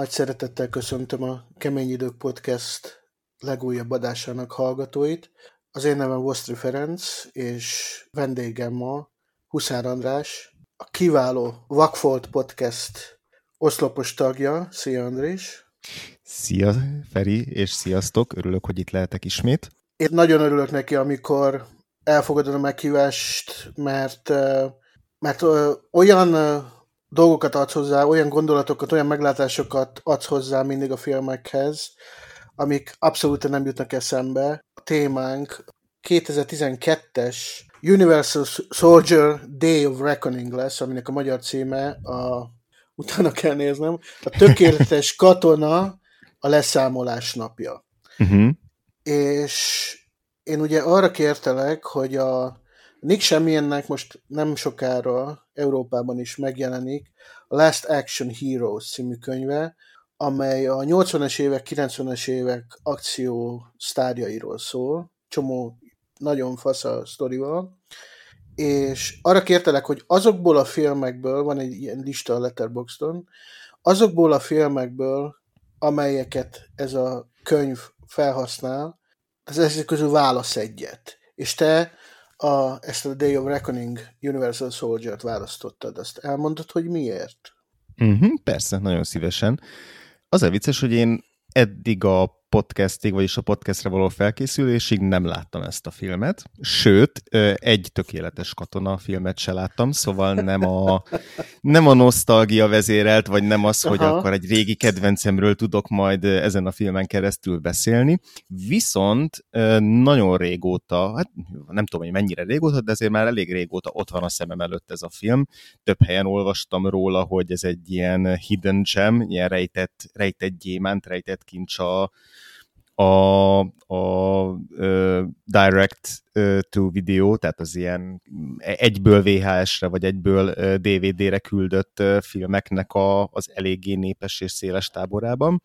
Nagy szeretettel köszöntöm a Kemény Idők Podcast legújabb adásának hallgatóit. Az én nevem Vosztri Ferenc, és vendégem ma Huszár András, a kiváló Vakfolt Podcast oszlopos tagja. Szia Andrés! Szia Feri, és sziasztok! Örülök, hogy itt lehetek ismét. Én nagyon örülök neki, amikor elfogadod a meghívást, mert, mert olyan dolgokat adsz hozzá, olyan gondolatokat, olyan meglátásokat adsz hozzá mindig a filmekhez, amik abszolút nem jutnak eszembe. A témánk 2012-es Universal Soldier Day of Reckoning lesz, aminek a magyar címe a utána kell néznem, a tökéletes katona a leszámolás napja. Uh-huh. És én ugye arra kértelek, hogy a Nick Semmilyennek most nem sokára Európában is megjelenik a Last Action Heroes című könyve, amely a 80-es évek, 90-es évek akció sztárjairól szól, csomó nagyon fasz a sztorival, és arra kértelek, hogy azokból a filmekből, van egy ilyen lista a Letterboxdon, azokból a filmekből, amelyeket ez a könyv felhasznál, az ezek közül válasz egyet. És te a, ezt a Day of Reckoning Universal Soldier-t választottad. Azt elmondod, hogy miért? Uh-huh, persze, nagyon szívesen. Az a vicces, hogy én eddig a podcastig, vagyis a podcastre való felkészülésig nem láttam ezt a filmet. Sőt, egy tökéletes katona filmet se láttam, szóval nem a, nem a nosztalgia vezérelt, vagy nem az, hogy Aha. akkor egy régi kedvencemről tudok majd ezen a filmen keresztül beszélni. Viszont nagyon régóta, hát nem tudom, hogy mennyire régóta, de azért már elég régóta ott van a szemem előtt ez a film. Több helyen olvastam róla, hogy ez egy ilyen hidden gem, ilyen rejtett, rejtett gyémánt, rejtett kincs a, a, a uh, direct to video, tehát az ilyen egyből VHS-re vagy egyből DVD-re küldött filmeknek a, az eléggé népes és széles táborában.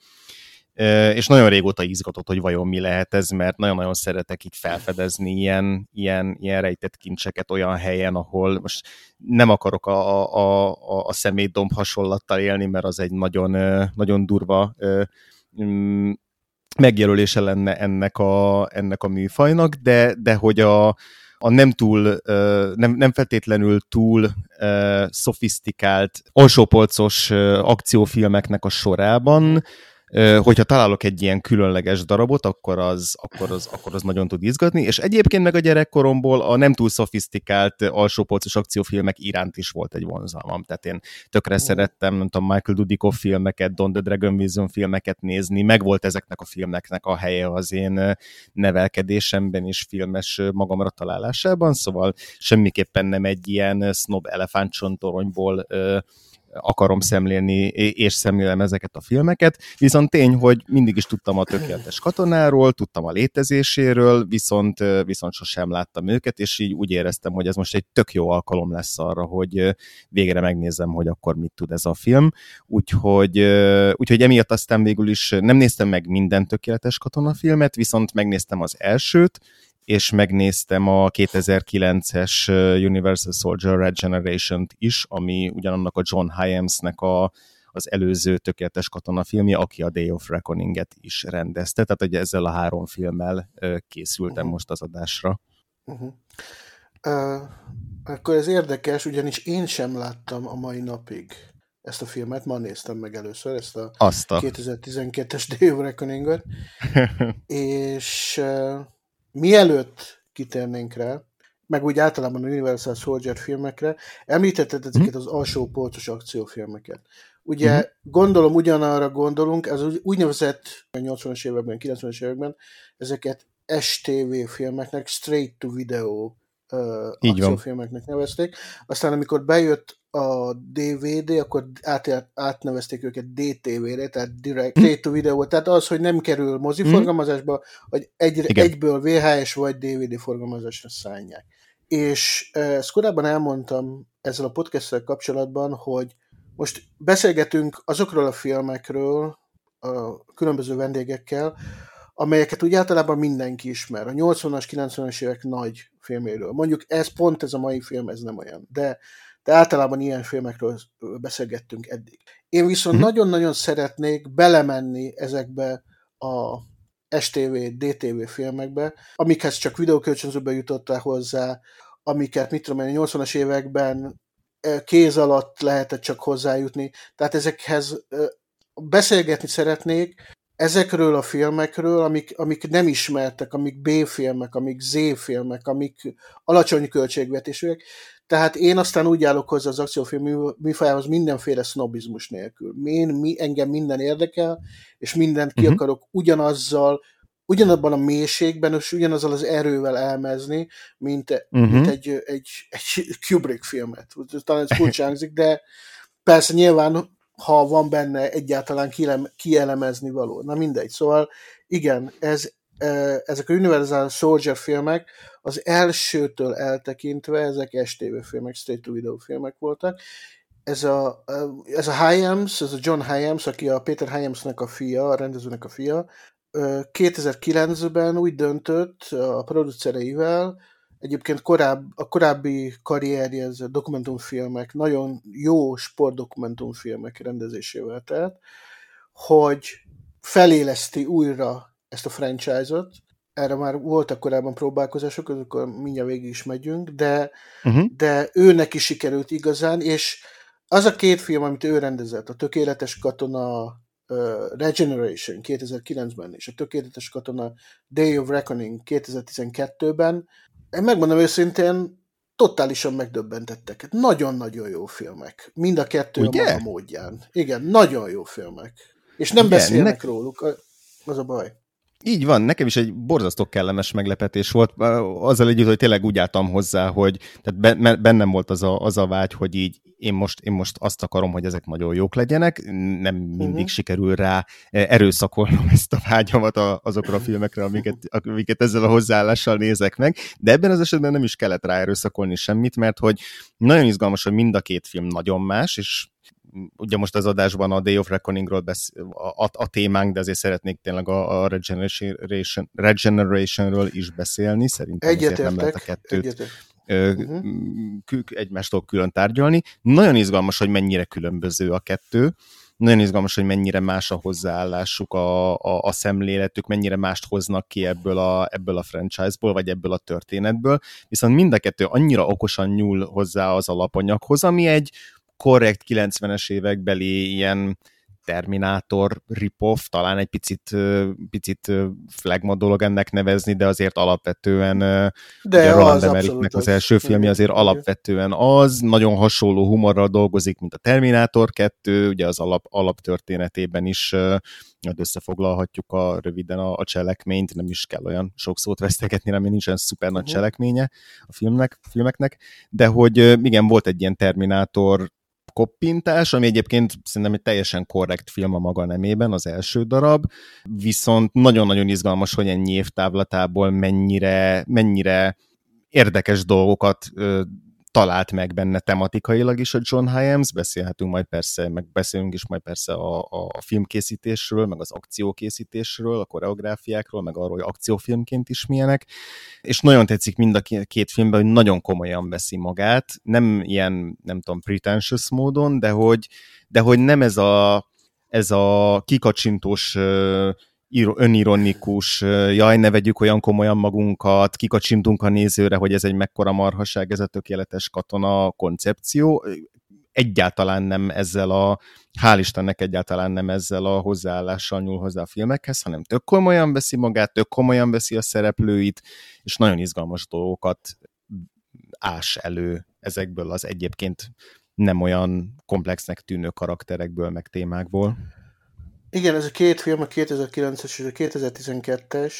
És nagyon régóta izgatott, hogy vajon mi lehet ez, mert nagyon-nagyon szeretek így felfedezni ilyen, ilyen, ilyen rejtett kincseket olyan helyen, ahol most nem akarok a, a, a, a szemétdomb hasonlattal élni, mert az egy nagyon, nagyon durva mm, megjelölése lenne ennek a, ennek a műfajnak, de, de hogy a, a nem túl, nem, nem feltétlenül túl szofisztikált, alsópolcos akciófilmeknek a sorában hogyha találok egy ilyen különleges darabot, akkor az, akkor az, akkor az nagyon tud izgatni, és egyébként meg a gyerekkoromból a nem túl szofisztikált alsópolcos akciófilmek iránt is volt egy vonzalmam, tehát én tökre szerettem, nem tudom, Michael Dudikoff filmeket, Don the Dragon Vision filmeket nézni, meg volt ezeknek a filmeknek a helye az én nevelkedésemben és filmes magamra találásában, szóval semmiképpen nem egy ilyen snob elefántcsontoronyból akarom szemlélni, és szemlélem ezeket a filmeket, viszont tény, hogy mindig is tudtam a tökéletes katonáról, tudtam a létezéséről, viszont, viszont sosem láttam őket, és így úgy éreztem, hogy ez most egy tök jó alkalom lesz arra, hogy végre megnézem, hogy akkor mit tud ez a film. Úgyhogy, úgyhogy emiatt aztán végül is nem néztem meg minden tökéletes katonafilmet, viszont megnéztem az elsőt, és megnéztem a 2009-es Universal Soldier Regeneration-t is, ami ugyanannak a John Hyams-nek a, az előző tökéletes katona filmje, aki a Day of Reckoning-et is rendezte, tehát hogy ezzel a három filmmel készültem uh-huh. most az adásra. Uh-huh. Uh, akkor ez érdekes, ugyanis én sem láttam a mai napig ezt a filmet, ma néztem meg először, ezt a, Azt a. 2012-es Day of Reckoning-ot, és uh, mielőtt kitérnénk rá, meg úgy általában a Universal Soldier filmekre, említetted ezeket mm. az alsó polcos akciófilmeket. Ugye mm. gondolom ugyanarra gondolunk, ez úgy, úgynevezett 80-as években, 90-es években ezeket STV filmeknek, straight to video uh, akciófilmeknek nevezték. Aztán amikor bejött a DVD, akkor át, átnevezték őket DTV-re, tehát Direct mm. to Video, tehát az, hogy nem kerül moziforgalmazásba, mm. hogy egy, egyből VHS vagy DVD forgalmazásra szállják. És ezt korábban elmondtam ezzel a podcast kapcsolatban, hogy most beszélgetünk azokról a filmekről, a különböző vendégekkel, amelyeket úgy általában mindenki ismer. A 80-as, 90-as évek nagy filméről. Mondjuk ez pont ez a mai film, ez nem olyan. De de általában ilyen filmekről beszélgettünk eddig. Én viszont hmm. nagyon-nagyon szeretnék belemenni ezekbe a STV, DTV filmekbe, amikhez csak videókölcsönzőbe jutottál hozzá, amiket, mit tudom én, 80-as években kéz alatt lehetett csak hozzájutni. Tehát ezekhez beszélgetni szeretnék, ezekről a filmekről, amik, amik nem ismertek, amik B-filmek, amik Z-filmek, amik alacsony költségvetésűek, tehát én aztán úgy állok hozzá az akciófilm műfajához mindenféle sznobizmus nélkül. Én, mi, engem minden érdekel, és mindent ki uh-huh. akarok ugyanazzal, ugyanabban a mélységben, és ugyanazzal az erővel elmezni, mint, uh-huh. mint egy, egy, egy Kubrick filmet. Talán ez furcsa de persze nyilván, ha van benne egyáltalán kielemezni való. Na mindegy. Szóval igen, ez, ezek a Universal Soldier filmek az elsőtől eltekintve ezek STV filmek, Straight to Video filmek voltak. Ez a, ez a Hyams, ez a John Hyams, aki a Peter Hyamsnek a fia, a rendezőnek a fia, 2009-ben úgy döntött a producereivel, egyébként korább, a korábbi karrierje ez a dokumentumfilmek, nagyon jó sportdokumentumfilmek rendezésével telt, hogy feléleszti újra ezt a franchise-ot, erre már voltak korábban próbálkozások, akkor mindjárt végig is megyünk, de, uh-huh. de őnek is sikerült igazán, és az a két film, amit ő rendezett, a Tökéletes Katona uh, Regeneration 2009-ben, és a Tökéletes Katona Day of Reckoning 2012-ben, én megmondom őszintén, totálisan megdöbbentettek. Nagyon-nagyon jó filmek. Mind a kettő Ugye? a maga módján. Igen, nagyon jó filmek. És nem Igen, beszélnek ne... róluk, az a baj. Így van, nekem is egy borzasztó kellemes meglepetés volt, azzal együtt, hogy tényleg úgy álltam hozzá, hogy tehát bennem volt az a, az a vágy, hogy így én most, én most azt akarom, hogy ezek nagyon jók legyenek, nem mindig uh-huh. sikerül rá erőszakolnom ezt a vágyamat azokra a filmekre, amiket, amiket ezzel a hozzáállással nézek meg, de ebben az esetben nem is kellett rá erőszakolni semmit, mert hogy nagyon izgalmas, hogy mind a két film nagyon más, és ugye most az adásban a Day of Reckoningról besz, a, a, a témánk, de azért szeretnék tényleg a, a Regeneration, Regenerationről is beszélni, szerintem nem lehet a kettőt uh-huh. egymástól külön tárgyalni. Nagyon izgalmas, hogy mennyire különböző a kettő, nagyon izgalmas, hogy mennyire más a hozzáállásuk, a, a, a szemléletük, mennyire mást hoznak ki ebből a, ebből a franchise-ból, vagy ebből a történetből, viszont mind a kettő annyira okosan nyúl hozzá az alapanyaghoz, ami egy korrekt 90-es évekbeli ilyen Terminátor ripoff, talán egy picit, picit flagma dolog ennek nevezni, de azért alapvetően de ugye Roland Emmerichnek az első filmje azért alapvetően az, nagyon hasonló humorral dolgozik, mint a Terminátor 2, ugye az alap, alaptörténetében is összefoglalhatjuk a röviden a, a cselekményt, nem is kell olyan sok szót vesztegetni, nem nincsen szuper nagy uh-huh. cselekménye a filmnek, filmeknek, de hogy igen, volt egy ilyen Terminátor koppintás, ami egyébként szerintem egy teljesen korrekt film a maga nemében, az első darab, viszont nagyon-nagyon izgalmas, hogy ennyi évtávlatából mennyire, mennyire érdekes dolgokat talált meg benne tematikailag is a John Hyams, beszélhetünk majd persze, meg beszélünk is majd persze a, a filmkészítésről, meg az akciókészítésről, a koreográfiákról, meg arról, hogy akciófilmként is milyenek, és nagyon tetszik mind a két filmben, hogy nagyon komolyan veszi magát, nem ilyen, nem tudom, pretentious módon, de hogy, de hogy nem ez a, ez a kikacsintós önironikus, jaj, ne vegyük olyan komolyan magunkat, kikacsintunk a nézőre, hogy ez egy mekkora marhaság, ez a tökéletes katona koncepció. Egyáltalán nem ezzel a, hál' Istennek egyáltalán nem ezzel a hozzáállással nyúl hozzá a filmekhez, hanem tök komolyan veszi magát, tök komolyan veszi a szereplőit, és nagyon izgalmas dolgokat ás elő ezekből az egyébként nem olyan komplexnek tűnő karakterekből, meg témákból. Igen, ez a két film, a 2009-es és a 2012-es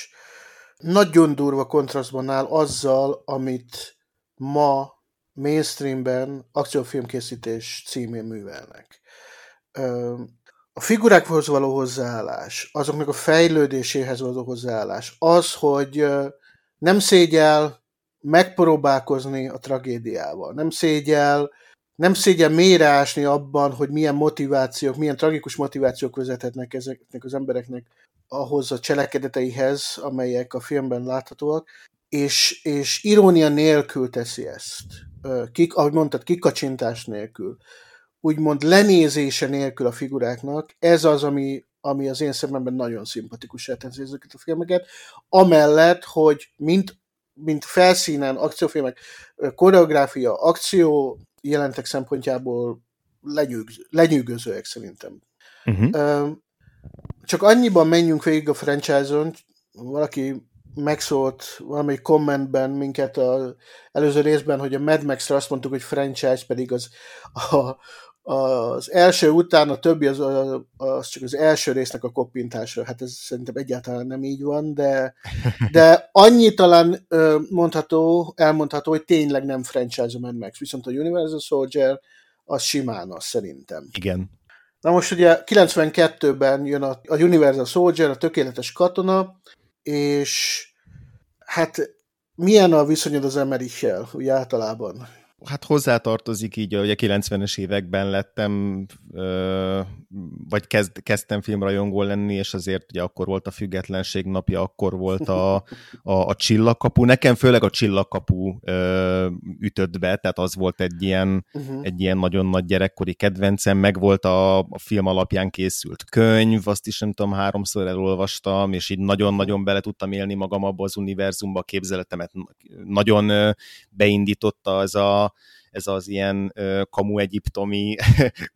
nagyon durva kontrasztban áll azzal, amit ma mainstreamben akciófilmkészítés címén művelnek. A figurákhoz való hozzáállás, azoknak a fejlődéséhez való hozzáállás, az, hogy nem szégyel megpróbálkozni a tragédiával, nem szégyel nem szégyen mélyre ásni abban, hogy milyen motivációk, milyen tragikus motivációk vezethetnek ezeknek az embereknek ahhoz a cselekedeteihez, amelyek a filmben láthatóak, és, és irónia nélkül teszi ezt. Kik, ahogy mondtad, kikacsintás nélkül. úgymond lenézése nélkül a figuráknak, ez az, ami, ami az én szememben nagyon szimpatikus teszi ezeket a filmeket, amellett, hogy mint, mint felszínen akciófilmek, koreográfia, akció jelentek szempontjából lenyűgöző, lenyűgözőek szerintem. Uh-huh. Csak annyiban menjünk végig a franchise-on, valaki megszólt valami kommentben minket az előző részben, hogy a Mad Max-ra azt mondtuk, hogy franchise, pedig az a, az első után a többi az, az csak az első résznek a koppintása. Hát ez szerintem egyáltalán nem így van, de, de annyi talán mondható, elmondható, hogy tényleg nem franchise a Mad Max. Viszont a Universal Soldier az simán az szerintem. Igen. Na most ugye 92-ben jön a, a Universal Soldier, a tökéletes katona, és hát milyen a viszonyod az Emerichel, úgy általában? Hát hozzátartozik így, hogy a 90-es években lettem, vagy kezd, kezdtem filmrajongó lenni, és azért ugye akkor volt a függetlenség napja, akkor volt a, a, a csillagkapu. Nekem főleg a csillagkapu ütött be, tehát az volt egy ilyen, uh-huh. egy ilyen nagyon nagy gyerekkori kedvencem, meg volt a, a film alapján készült könyv, azt is nem tudom, háromszor elolvastam, és így nagyon-nagyon bele tudtam élni magam abba az univerzumba, a képzeletemet nagyon beindította ez a ez az ilyen kamu egyiptomi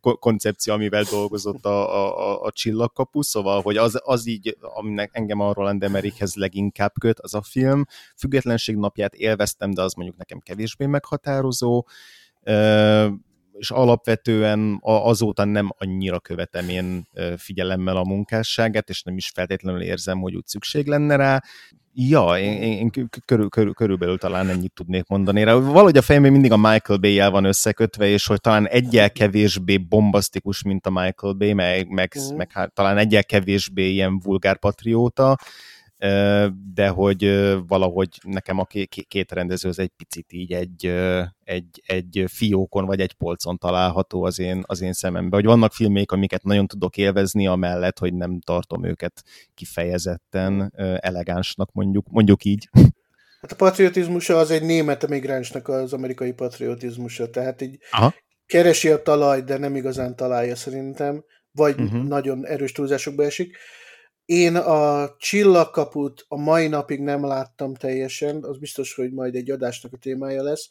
koncepció, amivel dolgozott a, a, a csillagkapu, szóval, hogy az, az így, aminek engem a Roland Emmerichhez leginkább köt, az a film. Függetlenség napját élveztem, de az mondjuk nekem kevésbé meghatározó és alapvetően azóta nem annyira követem én figyelemmel a munkásságát, és nem is feltétlenül érzem, hogy úgy szükség lenne rá. Ja, én, én körül, körül, körülbelül talán ennyit tudnék mondani. Rá. Valahogy a fejemben mindig a Michael Bay-jel van összekötve, és hogy talán egyel kevésbé bombasztikus, mint a Michael Bay, meg, meg, mm. meg hát, talán egyel kevésbé ilyen vulgár patrióta, de hogy valahogy nekem a két rendező az egy picit így egy, egy, egy fiókon vagy egy polcon található az én, az én szememben. Hogy vannak filmék, amiket nagyon tudok élvezni, amellett, hogy nem tartom őket kifejezetten elegánsnak, mondjuk, mondjuk így. Hát a patriotizmusa az egy német emigránsnak az amerikai patriotizmusa, tehát így Aha. keresi a talaj, de nem igazán találja szerintem, vagy uh-huh. nagyon erős túlzásokba esik. Én a csillagkaput a mai napig nem láttam teljesen, az biztos, hogy majd egy adásnak a témája lesz.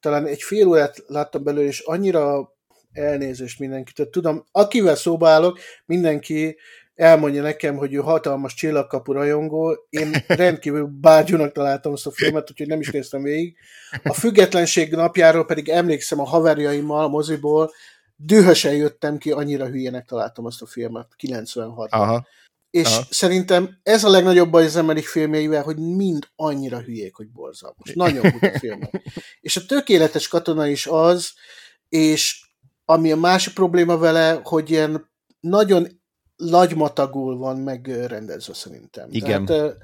Talán egy fél órát láttam belőle, és annyira elnézést mindenkitől. Tudom, akivel szóba állok, mindenki elmondja nekem, hogy ő hatalmas csillagkapu rajongó. Én rendkívül bágyúnak találtam azt a filmet, úgyhogy nem is néztem végig. A függetlenség napjáról pedig emlékszem a haverjaimmal a moziból, dühösen jöttem ki, annyira hülyének találtam azt a filmet 96-ban. Aha. És Aha. szerintem ez a legnagyobb baj az Emmerich filmjeivel, hogy mind annyira hülyék, hogy borzalmas. Nagyon buta filmek. és a tökéletes katona is az, és ami a másik probléma vele, hogy ilyen nagyon lagymatagul van megrendezve szerintem. Igen. Tehát,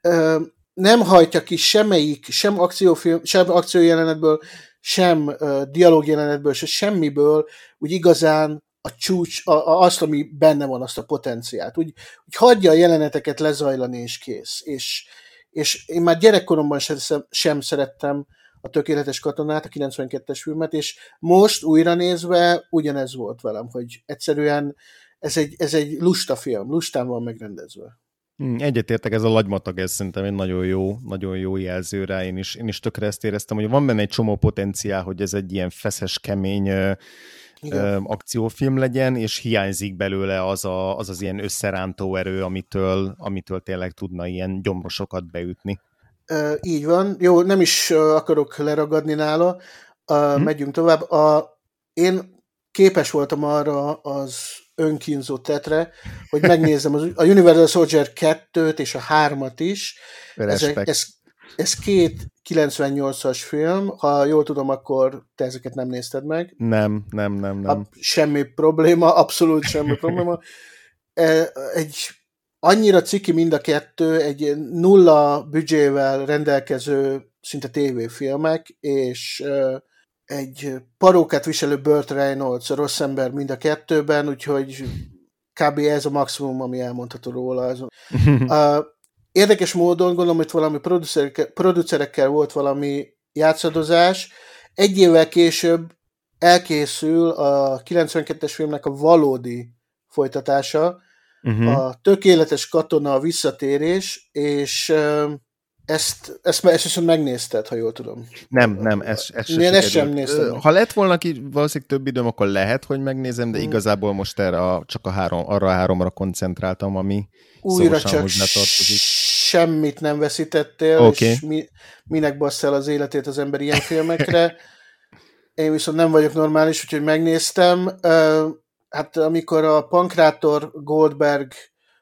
ö, ö, nem hajtja ki semmelyik, sem akciófilm, sem akciójelenetből, sem ö, dialógjelenetből, se semmiből, úgy igazán a csúcs, a, a, azt, ami benne van, azt a potenciált. Úgy, úgy hagyja a jeleneteket lezajlani, és kész. És, és én már gyerekkoromban sem, sem szerettem a Tökéletes Katonát, a 92-es filmet, és most újra nézve ugyanez volt velem, hogy egyszerűen ez egy, ez egy lusta film, lustán van megrendezve. Hmm, egyetértek, ez a lagymatag, ez szerintem egy nagyon jó, nagyon jó jelző rá. Én is, én is tökre ezt éreztem, hogy van benne egy csomó potenciál, hogy ez egy ilyen feszes, kemény igen. akciófilm legyen, és hiányzik belőle az, a, az az ilyen összerántó erő, amitől, amitől tényleg tudna ilyen gyomrosokat beütni. Uh, így van. Jó, nem is akarok leragadni nála. Uh, hmm. Megyünk tovább. A, én képes voltam arra az önkínzó tetre, hogy megnézem az, a Universal Soldier 2-t és a 3-at is. Ezek, ez, ez két 98-as film, ha jól tudom, akkor te ezeket nem nézted meg. Nem, nem, nem, nem. A, semmi probléma, abszolút semmi probléma. E, egy annyira ciki mind a kettő, egy nulla büdzsével rendelkező szinte tévéfilmek, és egy parókát viselő Burt Reynolds, a rossz ember mind a kettőben, úgyhogy kb. ez a maximum, ami elmondható róla. uh, Érdekes módon gondolom, hogy valami producerekkel, producerekkel volt valami játszadozás. Egy évvel később elkészül a 92-es filmnek a valódi folytatása, uh-huh. a tökéletes katona visszatérés, és ezt, ezt, ezt, ezt megnézted, ha jól tudom. Nem, nem, ezt, ezt sem, ezt sem néztem. Ha lett volna ki valószínűleg több időm, akkor lehet, hogy megnézem, de hmm. igazából most erre a, csak a három, arra a háromra koncentráltam, ami Újra csak semmit nem veszítettél, okay. és mi, minek basszel az életét az ember ilyen filmekre. Én viszont nem vagyok normális, úgyhogy megnéztem. Hát amikor a Pankrátor Goldberg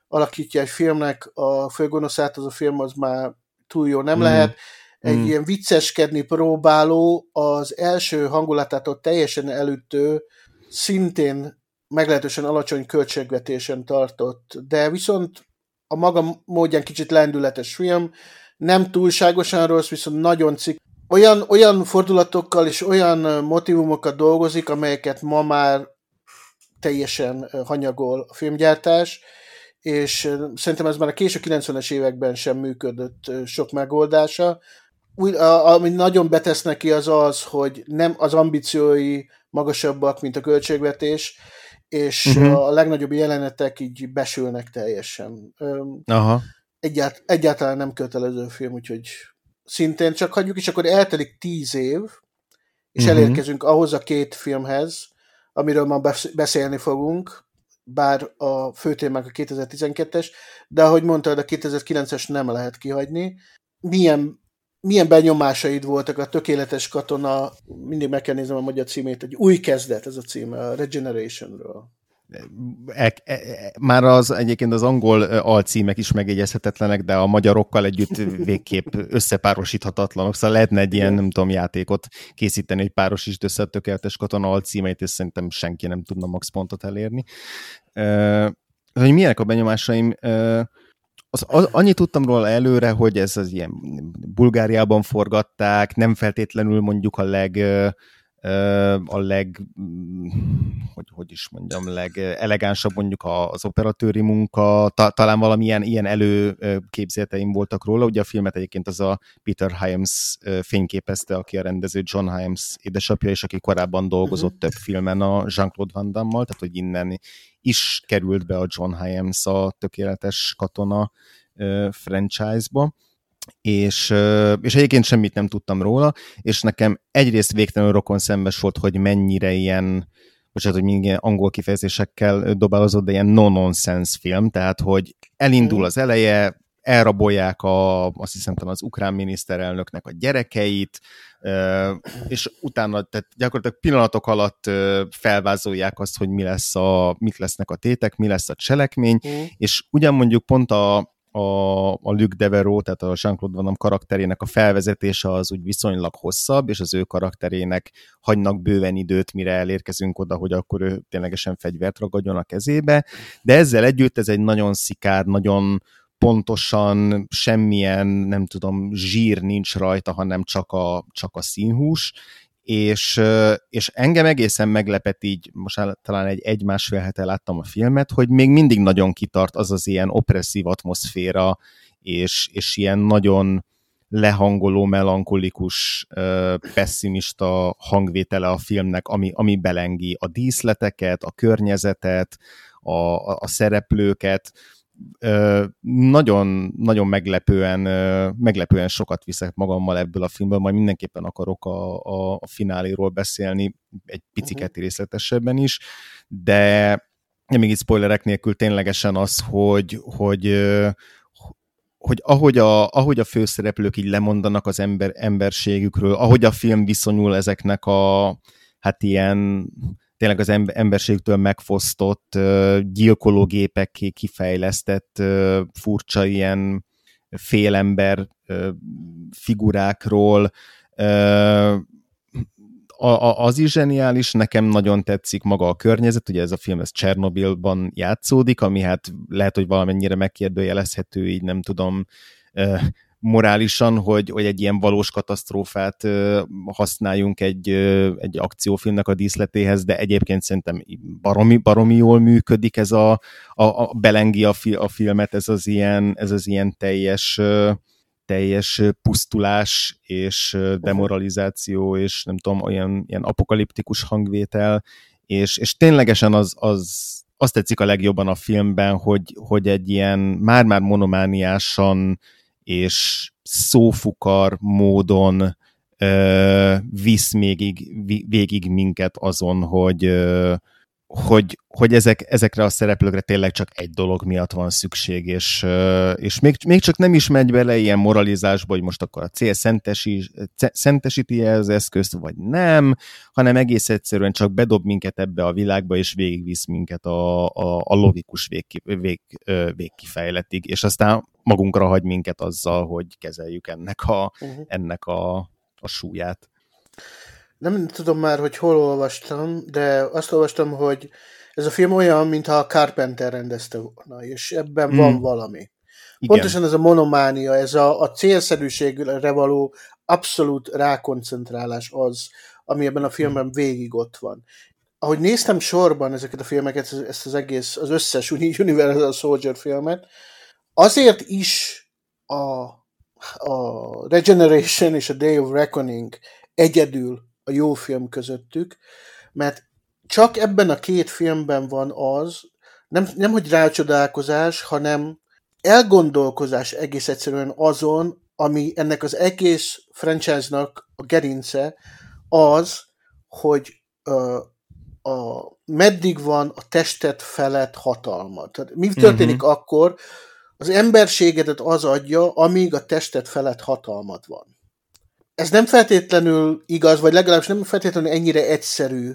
alakítja egy filmnek a főgonoszát, az a film az már túl jó nem mm. lehet. Egy mm. ilyen vicceskedni próbáló, az első hangulatától teljesen elütő, szintén meglehetősen alacsony költségvetésen tartott, de viszont a maga módján kicsit lendületes film, nem túlságosan rossz, viszont nagyon cikk. Olyan, olyan fordulatokkal és olyan motivumokat dolgozik, amelyeket ma már teljesen hanyagol a filmgyártás, és szerintem ez már a késő 90-es években sem működött sok megoldása. Úgy, ami nagyon betesz neki az az, hogy nem az ambíciói magasabbak, mint a költségvetés, és uh-huh. a legnagyobb jelenetek így besülnek teljesen. Aha. Egyált, egyáltalán nem kötelező film, úgyhogy szintén csak hagyjuk, és akkor eltelik tíz év, és uh-huh. elérkezünk ahhoz a két filmhez, amiről ma beszélni fogunk, bár a fő témák a 2012-es, de ahogy mondtad, a 2009-es nem lehet kihagyni. Milyen, milyen benyomásaid voltak a tökéletes katona, mindig meg kell néznem a magyar címét, egy új kezdet ez a címe, a Regenerationről. E, e, e, már az egyébként az angol alcímek is megjegyezhetetlenek, de a magyarokkal együtt végképp összepárosíthatatlanok, szóval lehetne egy ilyen, nem tudom, játékot készíteni, hogy párosítsd össze a tökéletes katona alcímeit, és szerintem senki nem tudna max pontot elérni. Hogy milyenek a benyomásaim? Az, az, annyit tudtam róla előre, hogy ez az ilyen Bulgáriában forgatták, nem feltétlenül mondjuk a leg a leg, hogy, hogy is mondjam, legelegánsabb mondjuk az operatőri munka, ta, talán valamilyen ilyen előképzeleteim voltak róla. Ugye a filmet egyébként az a Peter Hyams fényképezte, aki a rendező John Hyams édesapja, és aki korábban dolgozott uh-huh. több filmen a Jean-Claude Van Damme-mal, tehát hogy innen is került be a John Hyams a tökéletes katona franchise-ba és, és egyébként semmit nem tudtam róla, és nekem egyrészt végtelenül rokon szembes volt, hogy mennyire ilyen, bocsánat, hogy mindig angol kifejezésekkel dobálozott, de ilyen no-nonsense film, tehát hogy elindul az eleje, elrabolják a, azt hiszem az ukrán miniszterelnöknek a gyerekeit, és utána, tehát gyakorlatilag pillanatok alatt felvázolják azt, hogy mi lesz a, mit lesznek a tétek, mi lesz a cselekmény, mm. és ugyan mondjuk pont a, a, a Luc Devereaux, tehát a Jean-Claude Van karakterének a felvezetése az úgy viszonylag hosszabb, és az ő karakterének hagynak bőven időt, mire elérkezünk oda, hogy akkor ő ténylegesen fegyvert ragadjon a kezébe, de ezzel együtt ez egy nagyon szikár, nagyon pontosan semmilyen, nem tudom, zsír nincs rajta, hanem csak a, csak a színhús, és, és engem egészen meglepett így, most talán egy egy-másfél hete láttam a filmet, hogy még mindig nagyon kitart az az ilyen opresszív atmoszféra, és, és ilyen nagyon lehangoló, melankolikus, pessimista hangvétele a filmnek, ami, ami belengi a díszleteket, a környezetet, a, a, a szereplőket, nagyon, nagyon meglepően, meglepően sokat viszek magammal ebből a filmből, majd mindenképpen akarok a, a, a fináléról beszélni egy piciket uh-huh. részletesebben is, de még itt spoilerek nélkül ténylegesen az, hogy, hogy, hogy ahogy a, ahogy a főszereplők így lemondanak az ember, emberségükről, ahogy a film viszonyul ezeknek a hát ilyen tényleg az emberségtől megfosztott gyilkológépekké kifejlesztett furcsa ilyen félember figurákról, az is zseniális, nekem nagyon tetszik maga a környezet, ugye ez a film ez Csernobilban játszódik, ami hát lehet, hogy valamennyire megkérdőjelezhető, így nem tudom, morálisan, hogy, hogy egy ilyen valós katasztrófát használjunk egy, egy akciófilmnek a díszletéhez, de egyébként szerintem baromi, baromi jól működik ez a, a, a belengi a, fi, a filmet, ez az ilyen, ez az ilyen teljes teljes pusztulás és demoralizáció, és nem tudom, olyan ilyen apokaliptikus hangvétel, és, és ténylegesen az, az, azt tetszik a legjobban a filmben, hogy, hogy egy ilyen már-már monomániásan és szófukar módon ö, visz még végig minket azon, hogy, ö, hogy, hogy ezek, ezekre a szereplőkre tényleg csak egy dolog miatt van szükség, és, és még, még csak nem is megy bele ilyen moralizásba, hogy most akkor a cél szentesi, szentesíti -e az eszközt, vagy nem, hanem egész egyszerűen csak bedob minket ebbe a világba, és végigvisz minket a, a, a logikus vég, vég, végkifejletig, és aztán magunkra hagy minket azzal, hogy kezeljük ennek a, uh-huh. ennek a, a súlyát nem tudom már, hogy hol olvastam, de azt olvastam, hogy ez a film olyan, mintha a Carpenter rendezte volna, és ebben hmm. van valami. Igen. Pontosan ez a monománia, ez a, a célszerűségre való abszolút rákoncentrálás az, ami ebben a filmben végig ott van. Ahogy néztem sorban ezeket a filmeket, ezt az egész, az összes Universal Soldier filmet, azért is a, a Regeneration és a Day of Reckoning egyedül a jó film közöttük, mert csak ebben a két filmben van az, nem, nem hogy rácsodálkozás, hanem elgondolkozás egész egyszerűen azon, ami ennek az egész franchise-nak a gerince, az, hogy uh, a, meddig van a testet felett hatalma. Tehát mi történik uh-huh. akkor, az emberségedet az adja, amíg a testet felett hatalmad van ez nem feltétlenül igaz, vagy legalábbis nem feltétlenül ennyire egyszerű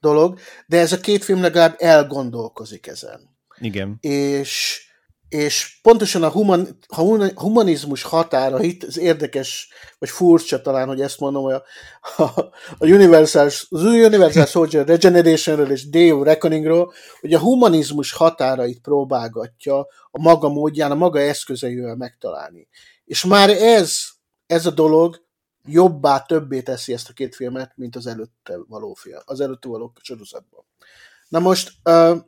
dolog, de ez a két film legalább elgondolkozik ezen. Igen. És, és pontosan a, human, a humanizmus határa itt, ez érdekes, vagy furcsa talán, hogy ezt mondom, a, a, a Universal, az Universal Soldier Regenerationről és Day of Reckoningról, hogy a humanizmus határait próbálgatja a maga módján, a maga eszközeivel megtalálni. És már ez, ez a dolog jobbá, többé teszi ezt a két filmet, mint az előtte való film, az előtte való sorozatban. Na most uh,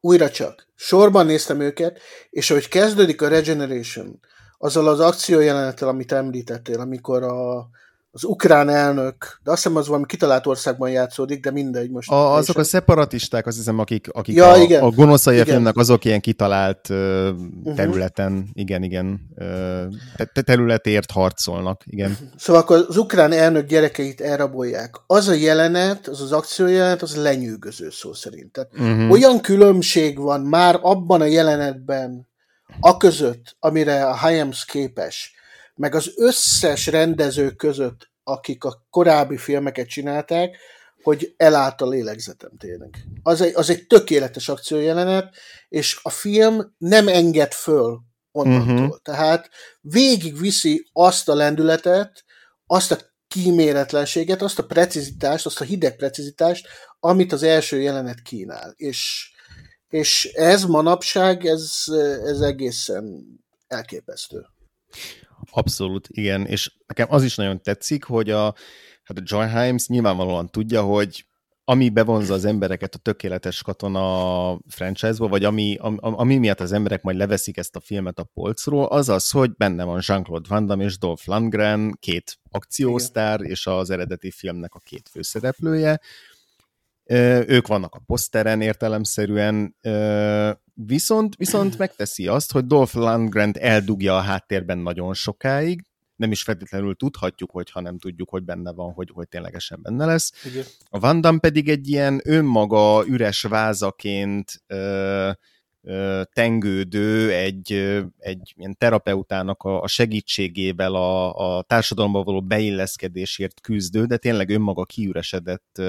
újra csak, sorban néztem őket, és ahogy kezdődik a Regeneration, azzal az akciójelenettel, amit említettél, amikor a, az ukrán elnök, de azt hiszem az valami kitalált országban játszódik, de mindegy most. A, azok a szeparatisták, azt hiszem, akik, akik ja, a, igen. a gonoszai filmnek azok ilyen kitalált uh, területen, uh-huh. igen, igen, uh, területért harcolnak, igen. Szóval akkor az ukrán elnök gyerekeit elrabolják. Az a jelenet, az az akciójelenet, az lenyűgöző szó szerint. Tehát uh-huh. olyan különbség van már abban a jelenetben, a között, amire a Hyams képes, meg az összes rendező között, akik a korábbi filmeket csinálták, hogy elállt a lélegzetem tényleg. Az egy, az egy tökéletes akciójelenet, és a film nem enged föl onnantól. Uh-huh. Tehát végig viszi azt a lendületet, azt a kíméletlenséget, azt a precizitást, azt a hideg precizitást, amit az első jelenet kínál. És, és ez manapság, ez, ez egészen elképesztő. Abszolút, igen, és nekem az is nagyon tetszik, hogy a, hát a John Himes nyilvánvalóan tudja, hogy ami bevonza az embereket a tökéletes katona franchise-ba, vagy ami, ami, ami miatt az emberek majd leveszik ezt a filmet a polcról, az az, hogy benne van Jean-Claude Van Damme és Dolph Lundgren, két akciósztár, és az eredeti filmnek a két főszereplője. Ők vannak a poszteren értelemszerűen, Viszont, viszont megteszi azt, hogy Dolph Lundgren eldugja a háttérben nagyon sokáig, nem is feltétlenül tudhatjuk, hogyha nem tudjuk, hogy benne van, hogy, hogy ténylegesen benne lesz. Igen. A Van Damme pedig egy ilyen önmaga üres vázaként ö, tengődő, egy, egy ilyen terapeutának a, segítségével a, a társadalomba való beilleszkedésért küzdő, de tényleg önmaga kiüresedett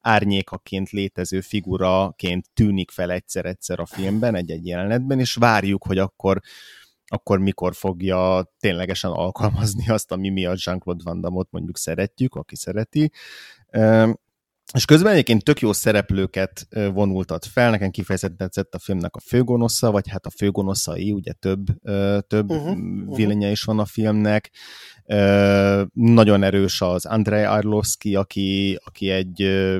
árnyékaként létező figuraként tűnik fel egyszer-egyszer a filmben, egy-egy jelenetben, és várjuk, hogy akkor akkor mikor fogja ténylegesen alkalmazni azt, ami miatt Jean-Claude Van Damme-ot mondjuk szeretjük, aki szereti. És közben egyébként tök jó szereplőket vonultat fel, nekem kifejezetten tetszett a filmnek a főgonosza, vagy hát a főgonoszai, ugye több, több uh-huh, uh-huh. is van a filmnek. Nagyon erős az Andrei Arlovski, aki, aki egy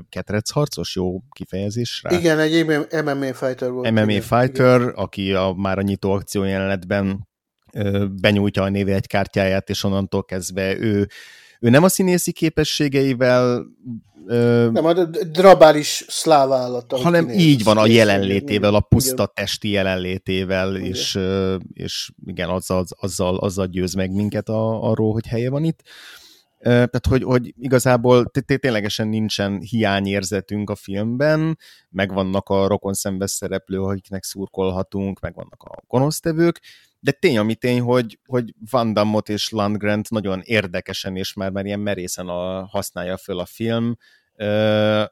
ketrecharcos, jó kifejezésre. Igen, egy MMA fighter volt. MMA igen, fighter, igen. aki a, már a nyitó akció jelenetben benyújtja a néve egy kártyáját, és onnantól kezdve ő, ő nem a színészi képességeivel Ö, nem, a drabális szláv állat. Hanem így van a jelenlétével, a puszta testi jelenlétével, és, és igen, azzal, azzal, azzal győz meg minket a, arról, hogy helye van itt. Tehát, hogy, hogy igazából ténylegesen nincsen hiányérzetünk a filmben, megvannak a rokon szembes szereplő, akiknek szurkolhatunk, megvannak a gonosztevők, de tény, ami tény, hogy, hogy Van Damme-ot és Landgrant nagyon érdekesen és már, már ilyen merészen a, használja föl a film, ö,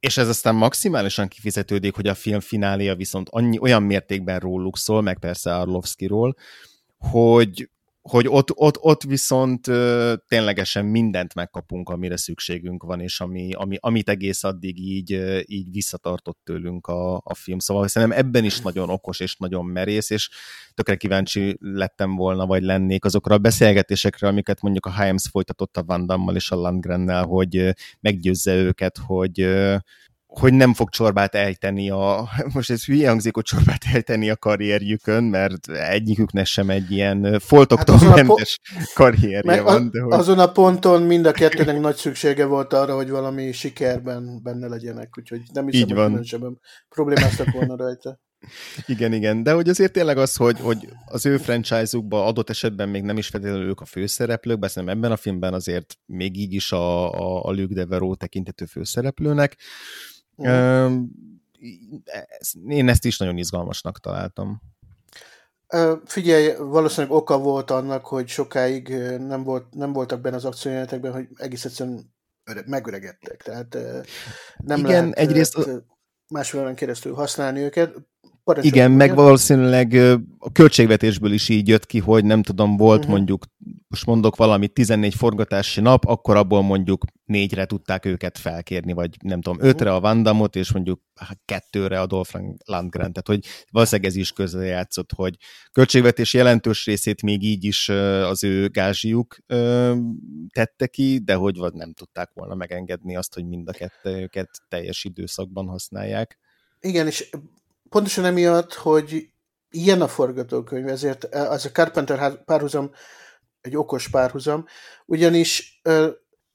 és ez aztán maximálisan kifizetődik, hogy a film fináléja viszont annyi, olyan mértékben róluk szól, meg persze Arlovskiról, hogy, hogy ott, ott, ott viszont ö, ténylegesen mindent megkapunk, amire szükségünk van, és ami, ami, amit egész addig így, így visszatartott tőlünk a, a film. Szóval szerintem ebben is nagyon okos és nagyon merész, és tökre kíváncsi lettem volna, vagy lennék azokra a beszélgetésekre, amiket mondjuk a Hyams folytatott a Van Damme-mal és a Landgrennel, hogy meggyőzze őket, hogy hogy nem fog csorbát ejteni a, most ez hülye hangzik, hogy csorbát ejteni a karrierjükön, mert egyiküknek sem egy ilyen foltoktól hát mentes po- karrierje van. De hogy... Azon a ponton mind a kettőnek nagy szüksége volt arra, hogy valami sikerben benne legyenek, úgyhogy nem hiszem, Így van. hogy problémáztak volna rajta. Igen, igen, de hogy azért tényleg az, hogy, hogy az ő franchise-ukban adott esetben még nem is feltétlenül ők a főszereplők, beszélem ebben a filmben azért még így is a, a, a Luke Devereaux tekintető főszereplőnek, Uh, én ezt is nagyon izgalmasnak találtam. Figyelj, valószínűleg oka volt annak, hogy sokáig nem, volt, nem voltak benne az akciójelenetekben, hogy egész egyszerűen megöregedtek. Tehát nem Igen, lehet egyrészt másfél keresztül használni őket. Igen, meg valószínűleg a költségvetésből is így jött ki, hogy nem tudom, volt uh-huh. mondjuk, most mondok valamit, 14 forgatási nap, akkor abból mondjuk négyre tudták őket felkérni, vagy nem tudom, uh-huh. ötre a Vandamot, és mondjuk kettőre a Dolph Landgren, tehát hogy valószínűleg ez is játszott, hogy költségvetés jelentős részét még így is az ő gázsiuk tette ki, de hogy nem tudták volna megengedni azt, hogy mind a kettőket teljes időszakban használják. Igen, és pontosan emiatt, hogy ilyen a forgatókönyv, ezért az a Carpenter párhuzam egy okos párhuzam, ugyanis ö,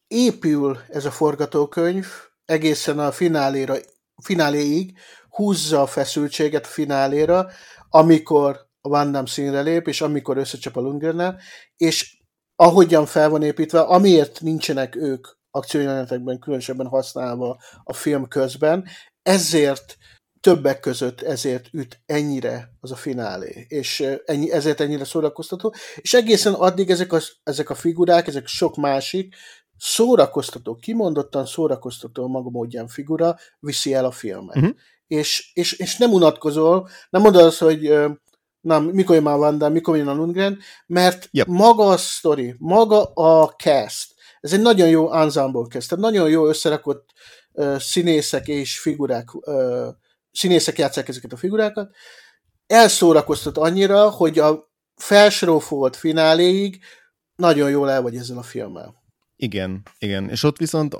épül ez a forgatókönyv egészen a fináléra, fináléig, húzza a feszültséget a fináléra, amikor a Van Damme színre lép, és amikor összecsap a Lundgrennel, és ahogyan fel van építve, amiért nincsenek ők akciójelenetekben különösebben használva a film közben, ezért többek között ezért üt ennyire az a finálé, és ennyi, ezért ennyire szórakoztató, és egészen addig ezek a, ezek a figurák, ezek sok másik szórakoztató, kimondottan szórakoztató maga módján figura viszi el a filmet. Uh-huh. És, és, és nem unatkozol, nem mondod azt, hogy na, mikor jön már Van Damme, mikor jön a Lundgren, mert yep. maga a sztori, maga a cast, ez egy nagyon jó ensemble cast, tehát nagyon jó összerakott uh, színészek és figurák uh, színészek játszák ezeket a figurákat, elszórakoztat annyira, hogy a felsorofolt fináléig nagyon jól el vagy ezzel a filmmel. Igen, igen. És ott viszont,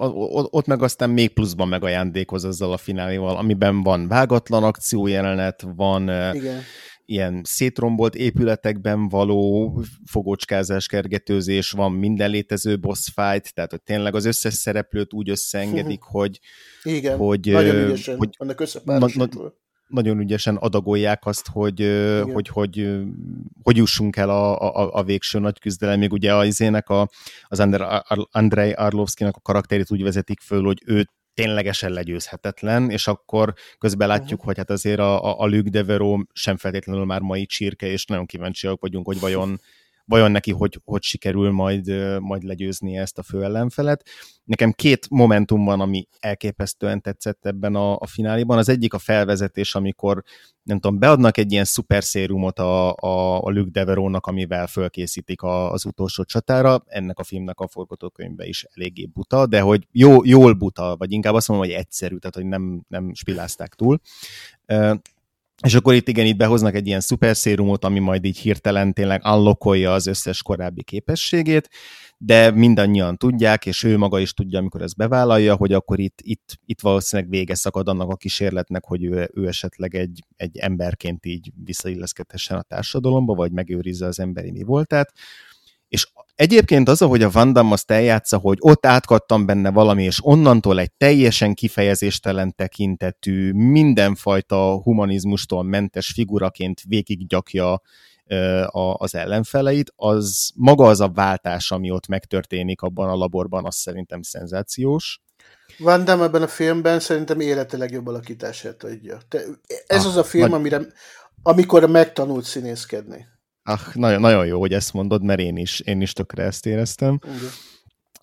ott meg aztán még pluszban megajándékoz ezzel a fináléval, amiben van vágatlan akciójelenet, van igen. Ilyen szétrombolt épületekben való fogócskázás, kergetőzés, van minden létező boss fight, tehát hogy tényleg az összes szereplőt úgy összeengedik, hogy igen, hogy, nagyon ügyesen hogy, na, na, nagyon ügyesen adagolják azt, hogy, hogy, hogy, hogy jussunk el a, a, a végső nagy küzdelemig. Ugye az ének a, az Andrei Arlovskinak a karakterét úgy vezetik föl, hogy ő ténylegesen legyőzhetetlen, és akkor közben látjuk, uh-huh. hogy hát azért a, a, a Luke Devereaux sem feltétlenül már mai csirke, és nagyon kíváncsiak vagyunk, hogy vajon vajon neki hogy, hogy sikerül majd, majd legyőzni ezt a főellenfelet. Nekem két momentum van, ami elképesztően tetszett ebben a, a fináléban. Az egyik a felvezetés, amikor nem tudom, beadnak egy ilyen szuper szérumot a, a, a Luke Devereaux-nak, amivel fölkészítik a, az utolsó csatára. Ennek a filmnek a forgatókönyvbe is eléggé buta, de hogy jó, jól buta, vagy inkább azt mondom, hogy egyszerű, tehát hogy nem, nem spilázták túl és akkor itt igen, itt behoznak egy ilyen szuperszérumot, ami majd így hirtelen tényleg unlockolja az összes korábbi képességét, de mindannyian tudják, és ő maga is tudja, amikor ezt bevállalja, hogy akkor itt, itt, itt valószínűleg vége szakad annak a kísérletnek, hogy ő, ő esetleg egy, egy emberként így visszailleszkedhessen a társadalomba, vagy megőrizze az emberi mi voltát. És egyébként az, ahogy a Van Damme azt eljátsza, hogy ott átkattam benne valami, és onnantól egy teljesen kifejezéstelen tekintetű, mindenfajta humanizmustól mentes figuraként végiggyakja az ellenfeleit, az maga az a váltás, ami ott megtörténik abban a laborban, az szerintem szenzációs. Van Damme ebben a filmben szerintem élete legjobb alakítását adja. Te, ez ah, az a film, nagy... amire, amikor megtanult színészkedni. Ah, nagyon, nagyon jó, hogy ezt mondod, mert én is, én is tökre ezt éreztem. Igen.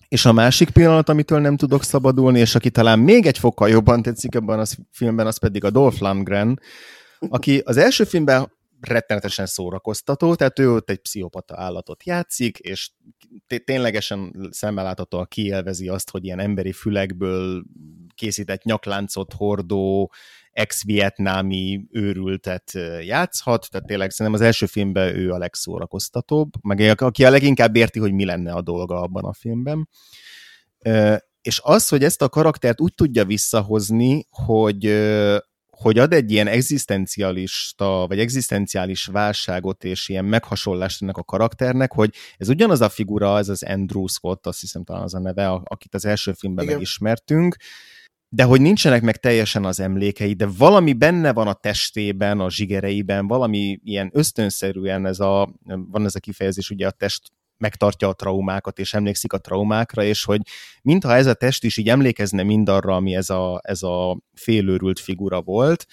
És a másik pillanat, amitől nem tudok szabadulni, és aki talán még egy fokkal jobban tetszik ebben a filmben, az pedig a Dolph Lundgren, aki az első filmben rettenetesen szórakoztató, tehát ő ott egy pszichopata állatot játszik, és ténylegesen szemmel láthatóan kielvezi azt, hogy ilyen emberi fülekből készített nyakláncot hordó, ex-vietnámi őrültet játszhat, tehát tényleg szerintem az első filmben ő a legszórakoztatóbb, meg aki a leginkább érti, hogy mi lenne a dolga abban a filmben. És az, hogy ezt a karaktert úgy tudja visszahozni, hogy hogy ad egy ilyen egzisztencialista, vagy egzisztenciális válságot és ilyen meghasonlást ennek a karakternek, hogy ez ugyanaz a figura, ez az Andrew Scott, azt hiszem talán az a neve, akit az első filmben Igen. megismertünk, de hogy nincsenek meg teljesen az emlékei, de valami benne van a testében, a zsigereiben, valami ilyen ösztönszerűen ez a, van ez a kifejezés, ugye a test megtartja a traumákat, és emlékszik a traumákra, és hogy mintha ez a test is így emlékezne mindarra, ami ez a, ez a félőrült figura volt,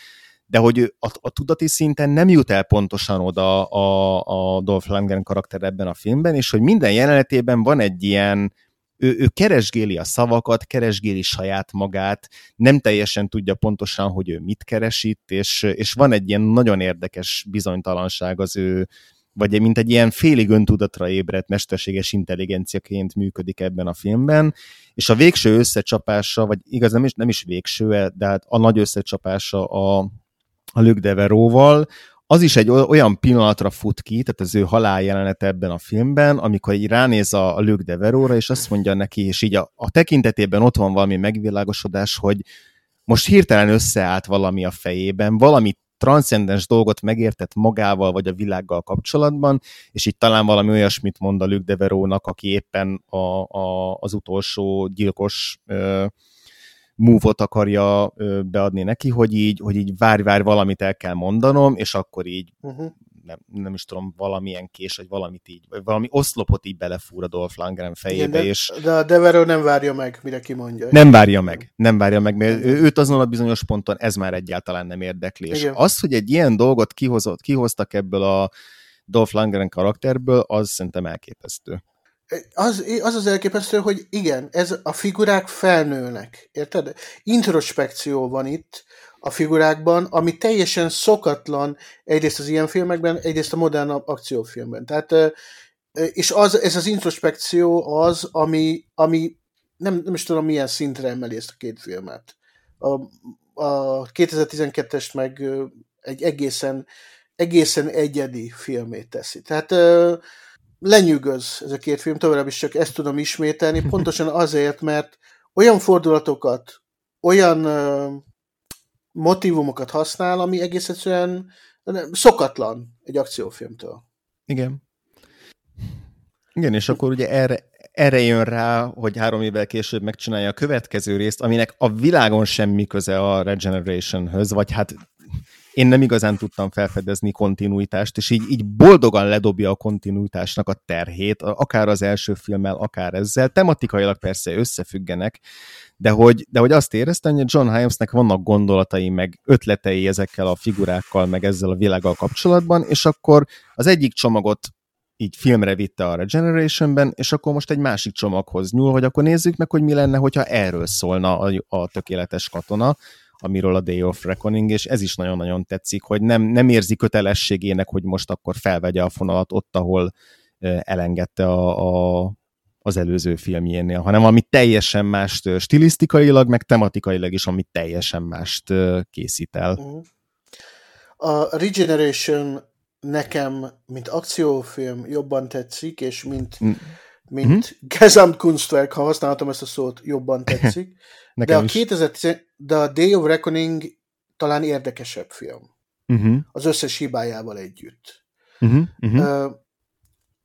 de hogy a, a tudati szinten nem jut el pontosan oda a, a Dolph Lundgren karakter ebben a filmben, és hogy minden jelenetében van egy ilyen, ő, ő keresgéli a szavakat, keresgéli saját magát, nem teljesen tudja pontosan, hogy ő mit keresít, és, és van egy ilyen nagyon érdekes bizonytalanság az ő, vagy mint egy ilyen félig öntudatra ébredt mesterséges intelligenciaként működik ebben a filmben, és a végső összecsapása, vagy igaz nem is, nem is végső, de hát a nagy összecsapása a, a Luke Deveróval, az is egy olyan pillanatra fut ki, tehát az ő haláljelenete ebben a filmben, amikor így ránéz a, a Luke Deveróra, és azt mondja neki, és így a, a tekintetében ott van valami megvilágosodás, hogy most hirtelen összeállt valami a fejében, valami transzcendens dolgot megértett magával vagy a világgal kapcsolatban, és itt talán valami olyasmit mond a Luke Deverónak, aki éppen a, a, az utolsó gyilkos ö, move-ot akarja beadni neki, hogy így, hogy így várj-várj valamit el kell mondanom, és akkor így uh-huh nem, nem is tudom, valamilyen kés, vagy valamit így, vagy valami oszlopot így belefúr a Dolph Lundgren fejébe, Igen, de, és... De a Devereaux nem várja meg, mire kimondja. Nem várja meg, nem várja meg, mert őt azon a bizonyos ponton ez már egyáltalán nem érdekli. És az, hogy egy ilyen dolgot kihozott, kihoztak ebből a Dolph Lundgren karakterből, az szerintem elképesztő. Az, az az elképesztő, hogy igen, ez a figurák felnőnek, érted? Introspekció van itt, a figurákban, ami teljesen szokatlan egyrészt az ilyen filmekben, egyrészt a modern akciófilmben. Tehát, és az, ez az introspekció az, ami, ami nem, nem is tudom milyen szintre emeli ezt a két filmet. A, a 2012-est meg egy egészen, egészen egyedi filmét teszi. Tehát lenyűgöz ez a két film, tovább is csak ezt tudom ismételni, pontosan azért, mert olyan fordulatokat, olyan motivumokat használ, ami egész egyszerűen szokatlan egy akciófilmtől. Igen. Igen, és akkor ugye erre, erre jön rá, hogy három évvel később megcsinálja a következő részt, aminek a világon semmi köze a Regenerationhöz, vagy hát én nem igazán tudtam felfedezni kontinuitást, és így, így boldogan ledobja a kontinuitásnak a terhét, akár az első filmmel, akár ezzel. Tematikailag persze összefüggenek, de hogy, de hogy azt éreztem, hogy John Hyamsnek vannak gondolatai, meg ötletei ezekkel a figurákkal, meg ezzel a világgal kapcsolatban, és akkor az egyik csomagot így filmre vitte a Regenerationben, és akkor most egy másik csomaghoz nyúl, hogy akkor nézzük meg, hogy mi lenne, hogyha erről szólna a, a tökéletes katona, amiről a Day of Reckoning, és ez is nagyon-nagyon tetszik, hogy nem, nem érzi kötelességének, hogy most akkor felvegye a fonalat ott, ahol elengedte a, a, az előző filmjénél, hanem ami teljesen mást stilisztikailag, meg tematikailag is, ami teljesen mást készít el. Mhm. A Regeneration nekem, mint akciófilm jobban tetszik, és mint, mm. Mint mm-hmm. Gesamtkunstwerk, ha használhatom ezt a szót, jobban tetszik. de, a 2010, de a Day of Reckoning talán érdekesebb film. Uh-huh. Az összes hibájával együtt. Uh-huh. Uh-huh. Uh,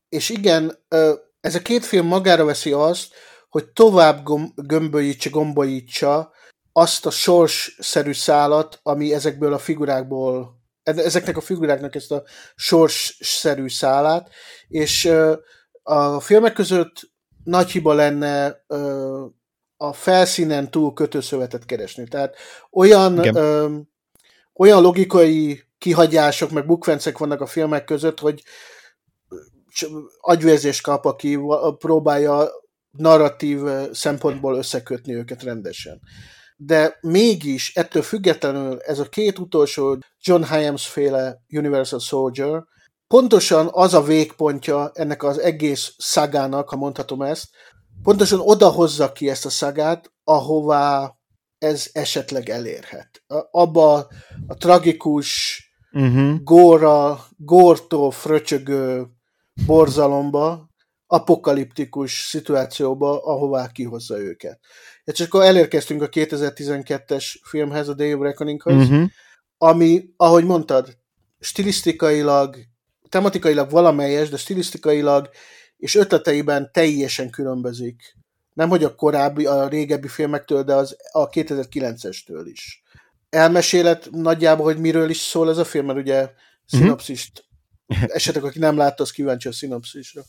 és igen, uh, ez a két film magára veszi azt, hogy tovább gömbölyítse, gombolítsa azt a sorsszerű szálat, ami ezekből a figurákból, ezeknek a figuráknak ezt a sorsszerű szálát, és a filmek között nagy hiba lenne a felszínen túl kötőszövetet keresni. Tehát olyan, ö, olyan logikai kihagyások, meg bukvencek vannak a filmek között, hogy agyvérzést kap, aki próbálja narratív szempontból összekötni őket rendesen. De mégis, ettől függetlenül ez a két utolsó John Hyams féle Universal Soldier pontosan az a végpontja ennek az egész szagának, ha mondhatom ezt, pontosan oda hozza ki ezt a szagát, ahová ez esetleg elérhet. Abba a tragikus, uh-huh. góra, górtól fröcsögő borzalomba, apokaliptikus szituációba, ahová kihozza őket. És akkor elérkeztünk a 2012-es filmhez, a Day of Reckoninghoz, uh-huh. ami, ahogy mondtad, stilisztikailag, tematikailag valamelyes, de stilisztikailag és ötleteiben teljesen különbözik. Nem, hogy a korábbi, a régebbi filmektől, de az a 2009-estől is. Elmesélet nagyjából, hogy miről is szól ez a film, mert ugye mhm. szinopszist, esetek, aki nem látta, az kíváncsi a szinopszisra.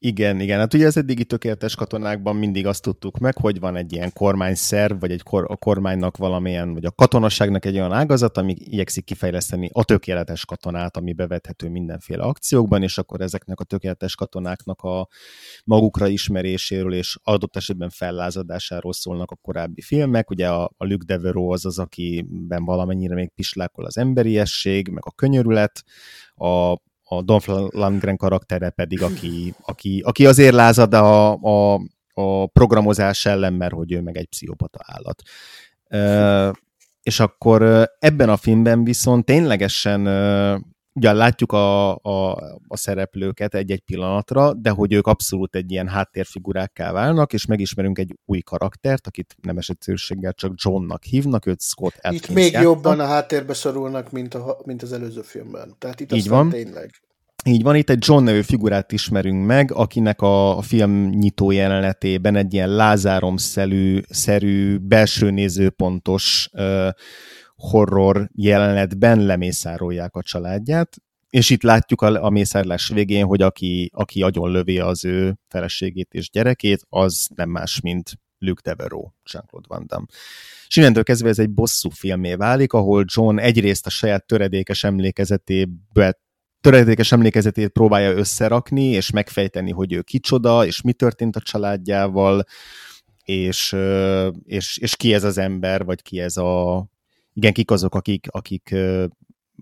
Igen, igen. Hát ugye az eddigi tökéletes katonákban mindig azt tudtuk meg, hogy van egy ilyen kormányszerv, vagy egy kor, a kormánynak valamilyen, vagy a katonaságnak egy olyan ágazat, ami igyekszik kifejleszteni a tökéletes katonát, ami bevethető mindenféle akciókban, és akkor ezeknek a tökéletes katonáknak a magukra ismeréséről és adott esetben fellázadásáról szólnak a korábbi filmek. Ugye a, a Luke Devereaux az az, akiben valamennyire még pislákol az emberiesség, meg a könyörület, a a Dolph Lundgren karaktere pedig, aki, aki, aki azért lázad a, a, a programozás ellen, mert hogy ő meg egy pszichopata állat. E, és akkor ebben a filmben viszont ténylegesen ugye látjuk a, a, a szereplőket egy-egy pillanatra, de hogy ők abszolút egy ilyen háttérfigurákká válnak, és megismerünk egy új karaktert, akit nemes egyszerűséggel csak Johnnak hívnak, őt Scott Atkins Itt még játta. jobban a háttérbe szorulnak, mint, a, mint az előző filmben. Tehát itt Így van. tényleg. Így van, itt egy John nevű figurát ismerünk meg, akinek a, a film nyitó jelenetében egy ilyen lázáromszerű szerű, belső nézőpontos uh, horror jelenetben lemészárolják a családját, és itt látjuk a, a mészárlás végén, hogy aki, aki lövi az ő feleségét és gyerekét, az nem más, mint Luke Devereaux, Jean-Claude Van Damme. És kezdve ez egy bosszú filmé válik, ahol John egyrészt a saját töredékes emlékezetébe töredékes emlékezetét próbálja összerakni, és megfejteni, hogy ő kicsoda, és mi történt a családjával, és, és, és ki ez az ember, vagy ki ez a, igen, kik azok, akik, akik,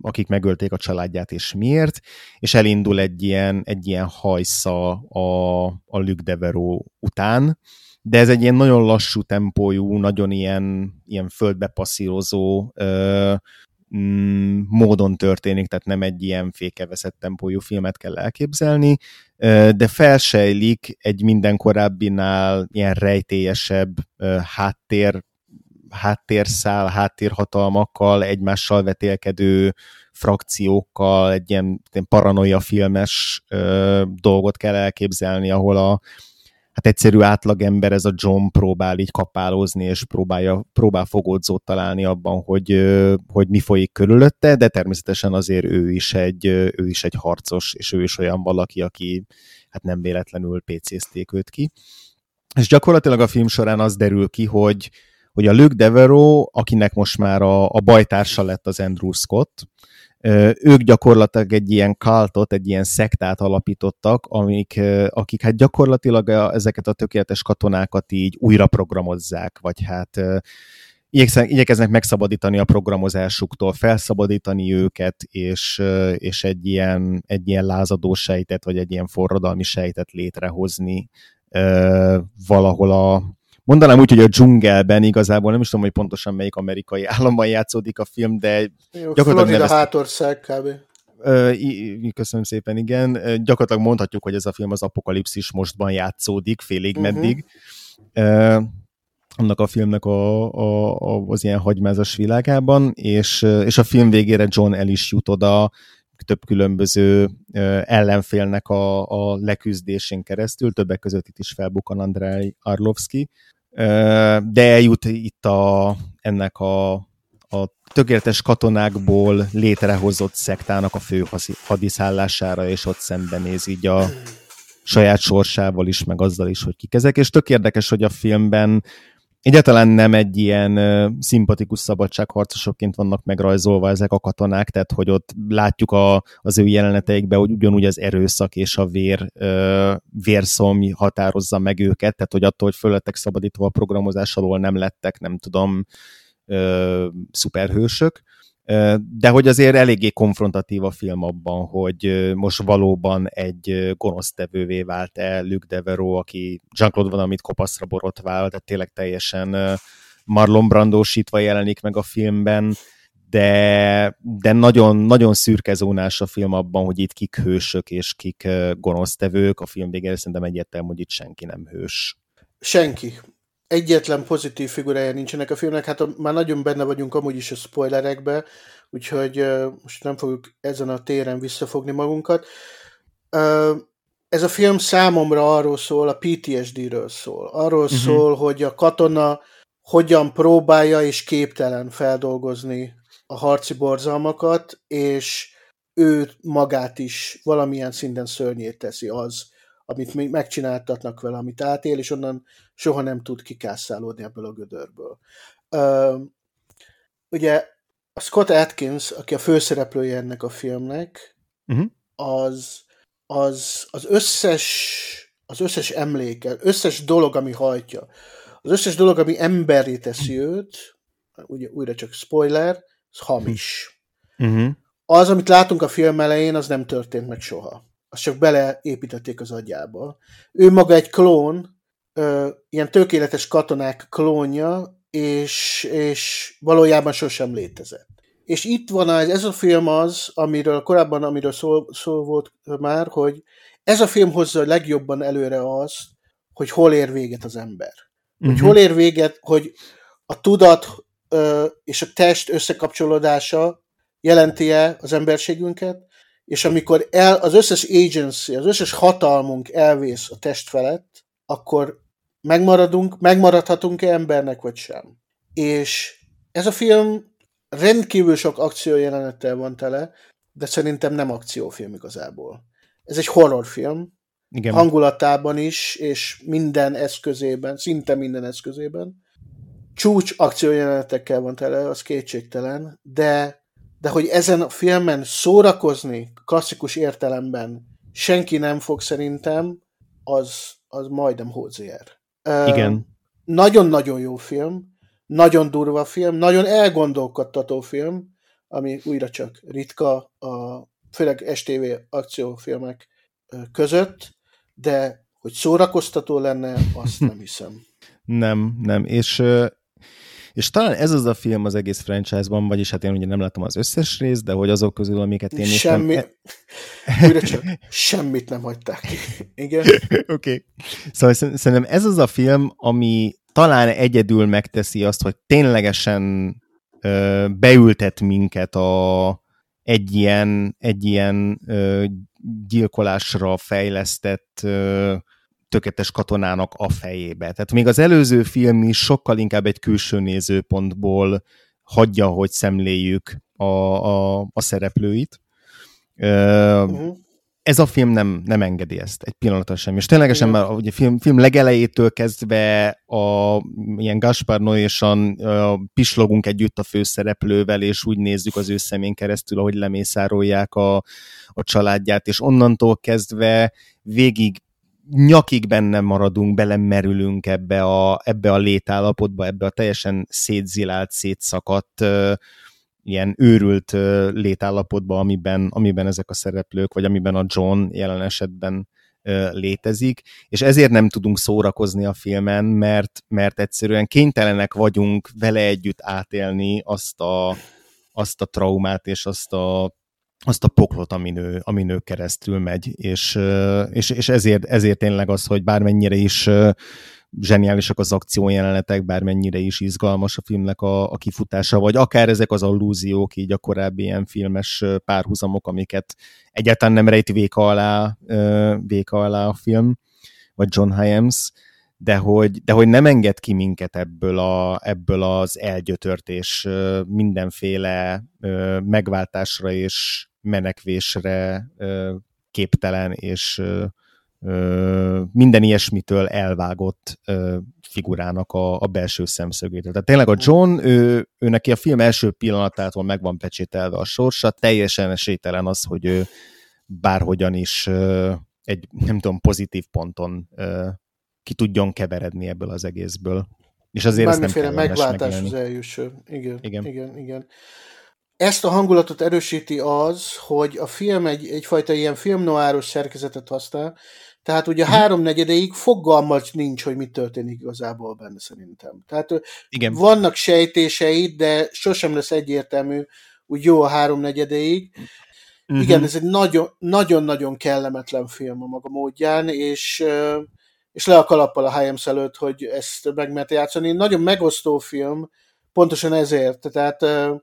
akik megölték a családját, és miért, és elindul egy ilyen, egy ilyen hajsza a, a Luke Devereaux után, de ez egy ilyen nagyon lassú tempójú, nagyon ilyen, ilyen földbe passzírozó ö, mm, módon történik, tehát nem egy ilyen fékeveszett tempójú filmet kell elképzelni, ö, de felsejlik egy minden korábbinál ilyen rejtélyesebb ö, háttér háttérszál, háttérhatalmakkal, egymással vetélkedő frakciókkal, egy ilyen, ilyen paranoia filmes ö, dolgot kell elképzelni, ahol a hát egyszerű átlagember, ez a John próbál így kapálózni, és próbálja, próbál fogódzót találni abban, hogy, hogy mi folyik körülötte, de természetesen azért ő is egy, ő is egy harcos, és ő is olyan valaki, aki hát nem véletlenül PC-zték őt ki. És gyakorlatilag a film során az derül ki, hogy, hogy a Luke Devereaux, akinek most már a, a bajtársa lett az Andrew Scott, ők gyakorlatilag egy ilyen kaltot, egy ilyen szektát alapítottak, amik, akik hát gyakorlatilag ezeket a tökéletes katonákat így újra programozzák, vagy hát igyekeznek megszabadítani a programozásuktól, felszabadítani őket, és, és egy, ilyen, egy ilyen lázadó sejtet, vagy egy ilyen forradalmi sejtet létrehozni valahol a, mondanám úgy, hogy a dzsungelben igazából nem is tudom, hogy pontosan melyik amerikai államban játszódik a film, de Jó, gyakorlatilag Florida hátország kb. Köszönöm szépen, igen. Gyakorlatilag mondhatjuk, hogy ez a film az apokalipszis mostban játszódik, félig uh-huh. meddig. Annak a filmnek a, a, a, az ilyen hagymázas világában, és, és a film végére John el is jut oda, több különböző ellenfélnek a, a leküzdésén keresztül, többek között itt is felbukkan Andrei Arlovski, de eljut itt a, ennek a, a tökéletes katonákból létrehozott szektának a fő hadiszállására, és ott szembenéz így a saját sorsával is, meg azzal is, hogy kik ezek, és tök érdekes, hogy a filmben egyáltalán nem egy ilyen uh, szimpatikus szabadságharcosokként vannak megrajzolva ezek a katonák, tehát hogy ott látjuk a, az ő jeleneteikben, hogy ugyanúgy az erőszak és a vér, uh, vérszomj határozza meg őket, tehát hogy attól, hogy föl lettek szabadítva a programozás alól nem lettek, nem tudom, uh, szuperhősök, de hogy azért eléggé konfrontatív a film abban, hogy most valóban egy gonosztevővé vált el Luc Devereaux, aki Jean-Claude Van amit kopaszra borotvál, tehát tényleg teljesen Marlon Brandósítva jelenik meg a filmben, de, de nagyon, nagyon szürkezónás a film abban, hogy itt kik hősök és kik gonosztevők. A film végére szerintem egyértelmű, hogy itt senki nem hős. Senki egyetlen pozitív figurája nincsenek a filmnek, hát már nagyon benne vagyunk amúgy is a spoilerekbe, úgyhogy uh, most nem fogjuk ezen a téren visszafogni magunkat. Uh, ez a film számomra arról szól, a PTSD-ről szól. Arról uh-huh. szól, hogy a katona hogyan próbálja és képtelen feldolgozni a harci borzalmakat, és ő magát is valamilyen szinten szörnyét teszi az, amit még megcsináltatnak vele, amit átél, és onnan soha nem tud kikászálódni ebből a gödörből. Ugye a Scott Atkins, aki a főszereplője ennek a filmnek, uh-huh. az, az, az összes az összes emléke, összes dolog, ami hajtja, az összes dolog, ami emberi teszi őt, ugye, újra csak spoiler, az hamis. Uh-huh. Az, amit látunk a film elején, az nem történt meg soha azt csak beleépítették az agyába. Ő maga egy klón, ö, ilyen tökéletes katonák klónja, és, és valójában sosem létezett. És itt van az, ez a film az, amiről korábban, amiről szó, szó volt már, hogy ez a film hozza legjobban előre azt, hogy hol ér véget az ember. Hogy uh-huh. hol ér véget, hogy a tudat ö, és a test összekapcsolódása jelenti-e az emberségünket, és amikor el, az összes agency, az összes hatalmunk elvész a test felett, akkor megmaradunk, megmaradhatunk-e embernek, vagy sem. És ez a film rendkívül sok akciójelenettel van tele, de szerintem nem akciófilm igazából. Ez egy horrorfilm, Igen. hangulatában is, és minden eszközében, szinte minden eszközében. Csúcs akciójelenetekkel van tele, az kétségtelen, de de hogy ezen a filmen szórakozni klasszikus értelemben senki nem fog szerintem, az, az majdnem Hózier. Igen. Nagyon-nagyon jó film, nagyon durva film, nagyon elgondolkodtató film, ami újra csak ritka, a, főleg STV akciófilmek között, de hogy szórakoztató lenne, azt nem hiszem. nem, nem, és és talán ez az a film az egész franchise-ban, vagyis hát én ugye nem látom az összes részt, de hogy azok közül, amiket én Semmi, néztem... Újra csak semmit nem hagyták ki. Igen. Oké. Okay. Szóval szerintem ez az a film, ami talán egyedül megteszi azt, hogy ténylegesen ö, beültet minket a, egy ilyen, egy ilyen ö, gyilkolásra fejlesztett ö, tökéletes katonának a fejébe. Tehát még az előző film is sokkal inkább egy külső nézőpontból hagyja, hogy szemléljük a, a, a szereplőit. Uh-huh. Ez a film nem, nem engedi ezt egy pillanatra sem. És ténylegesen már ugye film, film legelejétől kezdve a ilyen Gaspar Noésan pislogunk együtt a főszereplővel, és úgy nézzük az ő szemén keresztül, ahogy lemészárolják a, a családját, és onnantól kezdve végig nyakig benne maradunk, belemerülünk ebbe a, ebbe a létállapotba, ebbe a teljesen szétzilált, szétszakadt, ilyen őrült létállapotba, amiben, amiben ezek a szereplők, vagy amiben a John jelen esetben létezik, és ezért nem tudunk szórakozni a filmen, mert, mert egyszerűen kénytelenek vagyunk vele együtt átélni azt a, azt a traumát és azt a, azt a poklot, amin ő, amin ő keresztül megy, és, és, és ezért, ezért tényleg az, hogy bármennyire is zseniálisak az akciójelenetek, bármennyire is izgalmas a filmnek a, a kifutása, vagy akár ezek az allúziók, így a korábbi ilyen filmes párhuzamok, amiket egyáltalán nem rejt véka alá, véka alá a film, vagy John Hyams, de hogy, de hogy nem enged ki minket ebből, a, ebből az elgyötört és mindenféle megváltásra és menekvésre képtelen és minden ilyesmitől elvágott figurának a, a belső szemszögét. Tehát tényleg a John, ő, ő neki a film első pillanatától meg van pecsételve a sorsa, teljesen esélytelen az, hogy ő bárhogyan is egy, nem tudom, pozitív ponton ki tudjon keveredni ebből az egészből. És azért ezt nem megváltás az eljusson. Igen, igen, igen, igen. Ezt a hangulatot erősíti az, hogy a film egy, egyfajta ilyen filmnoáros szerkezetet használ, tehát ugye háromnegyedeig fogalmat nincs, hogy mi történik igazából benne szerintem. Tehát Igen. vannak sejtéseid, de sosem lesz egyértelmű, úgy jó a háromnegyedeig. Uh-huh. Igen, ez egy nagyon-nagyon kellemetlen film a maga módján, és, és le a kalappal a Hyams előtt, hogy ezt meg mert játszani. Nagyon megosztó film, pontosan ezért. Tehát uh,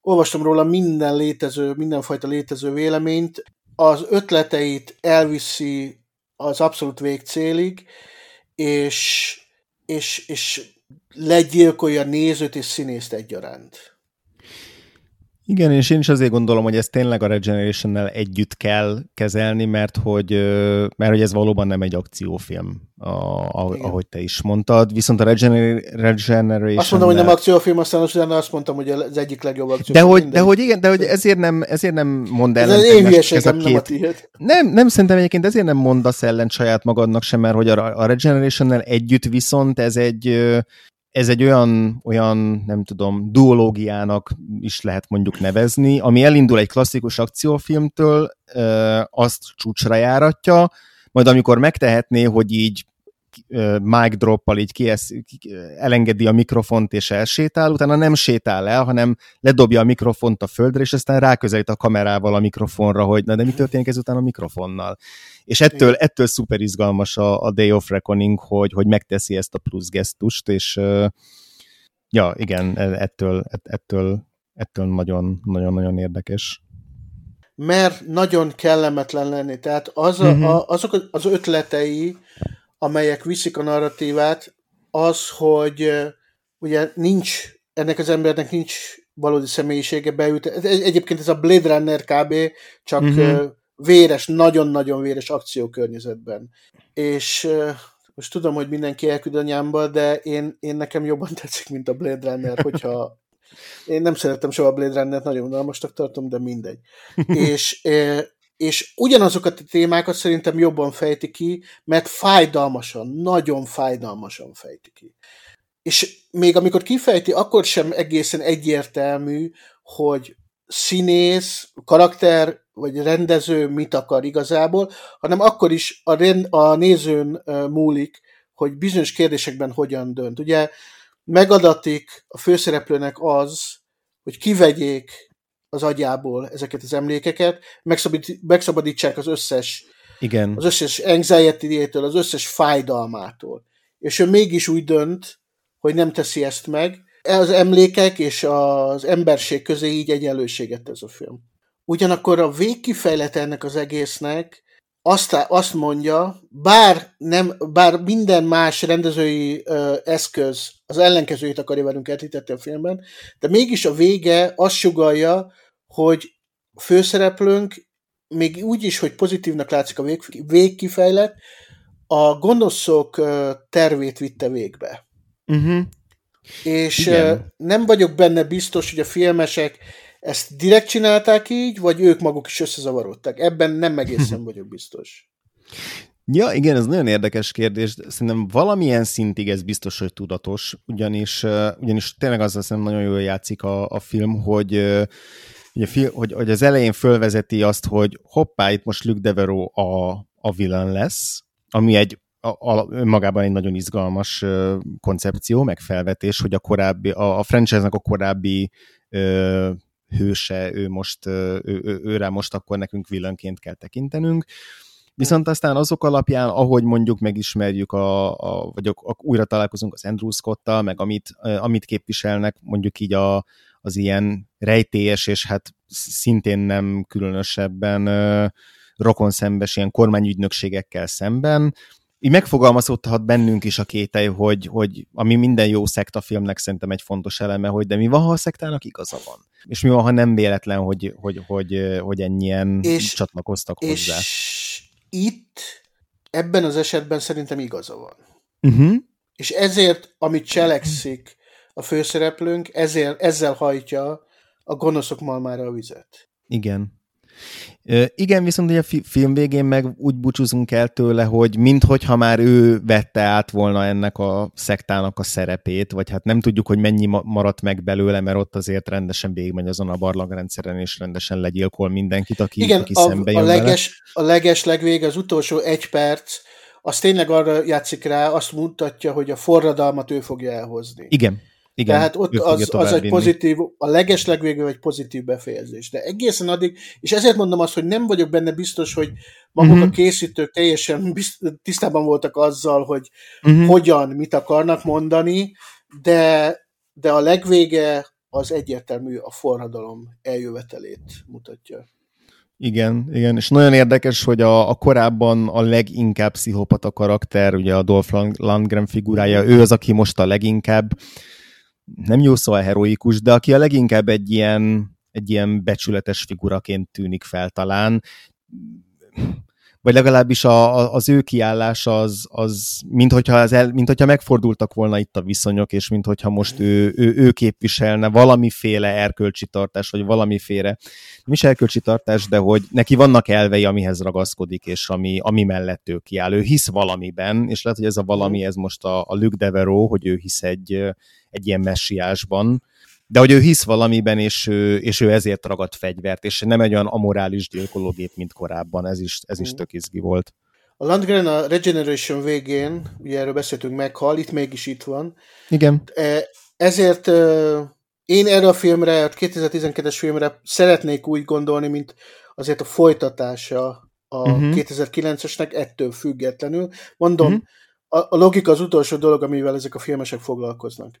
olvastam róla minden létező, mindenfajta létező véleményt. Az ötleteit elviszi az abszolút végcélig, és, és, és legyilkolja nézőt és színészt egyaránt. Igen, és én is azért gondolom, hogy ezt tényleg a regeneration együtt kell kezelni, mert hogy, mert hogy ez valóban nem egy akciófilm, a, a, ahogy te is mondtad. Viszont a regeneration Azt mondom, hogy nem akciófilm, aztán utána azt mondtam, hogy az egyik legjobb akciófilm. De hogy, de hogy igen, de hogy ezért nem, ezért nem mond ellen. Ez én hülyeségem, nem a tiéd. Nem, nem szerintem egyébként ezért nem mondasz ellen saját magadnak sem, mert hogy a, a regeneration együtt viszont ez egy ez egy olyan, olyan, nem tudom, duológiának is lehet mondjuk nevezni, ami elindul egy klasszikus akciófilmtől, azt csúcsra járatja, majd amikor megtehetné, hogy így mic droppal így kiesz, elengedi a mikrofont és elsétál, utána nem sétál el, hanem ledobja a mikrofont a földre, és aztán ráközelít a kamerával a mikrofonra, hogy na de mi történik ezután a mikrofonnal. És ettől, ettől szuper izgalmas a, a Day of Reckoning, hogy, hogy megteszi ezt a plusz gesztust, és ja, igen, e, ettől, ettől, ettől nagyon, nagyon-nagyon érdekes mert nagyon kellemetlen lenni. Tehát az a, uh-huh. a, azok az ötletei, amelyek viszik a narratívát, az, hogy ugye nincs, ennek az embernek nincs valódi személyisége beült. Egyébként ez a Blade Runner kb. csak uh-huh. véres, nagyon-nagyon véres akciókörnyezetben. És most tudom, hogy mindenki elküld anyámba, de én, én nekem jobban tetszik, mint a Blade Runner, hogyha én nem szerettem soha a Blade Runner-t, nagyon unalmasnak tartom, de mindegy. és és ugyanazokat a témákat szerintem jobban fejti ki, mert fájdalmasan, nagyon fájdalmasan fejti ki. És még amikor kifejti, akkor sem egészen egyértelmű, hogy színész, karakter vagy rendező mit akar igazából, hanem akkor is a, rend, a nézőn múlik, hogy bizonyos kérdésekben hogyan dönt. Ugye megadatik a főszereplőnek az, hogy kivegyék az agyából ezeket az emlékeket, megszabadítsák az összes Igen. az összes anxiety az összes fájdalmától. És ő mégis úgy dönt, hogy nem teszi ezt meg. Az emlékek és az emberség közé így egyenlőséget tesz a film. Ugyanakkor a végkifejlet ennek az egésznek azt, azt mondja, bár, nem, bár minden más rendezői ö, eszköz az ellenkezőjét akarja velünk elhitetni a filmben, de mégis a vége azt sugalja, hogy a főszereplőnk még úgy is, hogy pozitívnak látszik a vég, végkifejlet, a gonoszok tervét vitte végbe. Uh-huh. És Igen. nem vagyok benne biztos, hogy a filmesek ezt direkt csinálták így, vagy ők maguk is összezavarodtak. Ebben nem egészen vagyok biztos. Ja, igen, ez nagyon érdekes kérdés. Szerintem valamilyen szintig ez biztos, hogy tudatos, ugyanis, ugyanis tényleg azzal szerintem nagyon jól játszik a, a film, hogy ugye, hogy, hogy az elején fölvezeti azt, hogy hoppá, itt most Luke Devereaux a, a villain lesz, ami egy a, a, önmagában egy nagyon izgalmas ö, koncepció, meg felvetés, hogy a korábbi, a, a franchise-nak a korábbi ö, hőse, ő most, ő, ő, őre most akkor nekünk villanként kell tekintenünk. Viszont aztán azok alapján, ahogy mondjuk megismerjük, a, a, vagy a, a, újra találkozunk az Andrew Scott-tal, meg amit, amit képviselnek mondjuk így a, az ilyen rejtélyes, és hát szintén nem különösebben rokon szembes ilyen kormányügynökségekkel szemben, így megfogalmazódhat bennünk is a kételj, hogy, hogy ami minden jó szektafilmnek szerintem egy fontos eleme, hogy de mi van, ha a szektának igaza van? És mi van, ha nem véletlen, hogy, hogy, hogy, hogy ennyien és, csatlakoztak és hozzá? És itt, ebben az esetben szerintem igaza van. Uh-huh. És ezért, amit cselekszik a főszereplőnk, ezért, ezzel hajtja a gonoszok malmára a vizet. Igen. Igen, viszont ugye a film végén meg úgy búcsúzunk el tőle, hogy minthogyha már ő vette át volna ennek a szektának a szerepét, vagy hát nem tudjuk, hogy mennyi maradt meg belőle, mert ott azért rendesen végigmegy azon a barlangrendszeren, és rendesen legyilkol mindenkit, aki, Igen, aki a, szembe jön a leges, vele. a leges legvég, az utolsó egy perc, az tényleg arra játszik rá, azt mutatja, hogy a forradalmat ő fogja elhozni. Igen, igen, Tehát ott az, az egy pozitív, a legeslegvégül egy pozitív befejezés. De egészen addig, és ezért mondom azt, hogy nem vagyok benne biztos, hogy maguk uh-huh. a készítők teljesen bizt, tisztában voltak azzal, hogy uh-huh. hogyan, mit akarnak mondani, de, de a legvége az egyértelmű a forradalom eljövetelét mutatja. Igen, igen, és nagyon érdekes, hogy a, a korábban a leginkább pszichopata karakter, ugye a Dolph Lundgren figurája, ő az, aki most a leginkább nem jó szó a heroikus, de aki a leginkább egy ilyen, egy ilyen becsületes figuraként tűnik fel talán, vagy legalábbis a, a, az ő kiállása az, az mint, hogyha az el, mint hogyha megfordultak volna itt a viszonyok, és mint hogyha most ő, ő, ő képviselne valamiféle erkölcsi tartás, vagy valamiféle, nem is erkölcsi tartás, de hogy neki vannak elvei, amihez ragaszkodik, és ami, ami mellett ő kiáll. Ő hisz valamiben, és lehet, hogy ez a valami, ez most a, a Luc Devereaux, hogy ő hisz egy, egy ilyen messiásban, de hogy ő hisz valamiben, és ő, és ő ezért ragad fegyvert, és nem egy olyan amorális gyilkológép, mint korábban, ez is, ez is mm. tök izgi volt. A Landgren a Regeneration végén, ugye erről beszéltünk, meghal, itt mégis itt van. Igen. E, ezért én erre a filmre, a 2012-es filmre szeretnék úgy gondolni, mint azért a folytatása a uh-huh. Mhm. 2009-esnek ettől függetlenül. Mondom, uh-huh. A, a logika az utolsó dolog, amivel ezek a filmesek foglalkoznak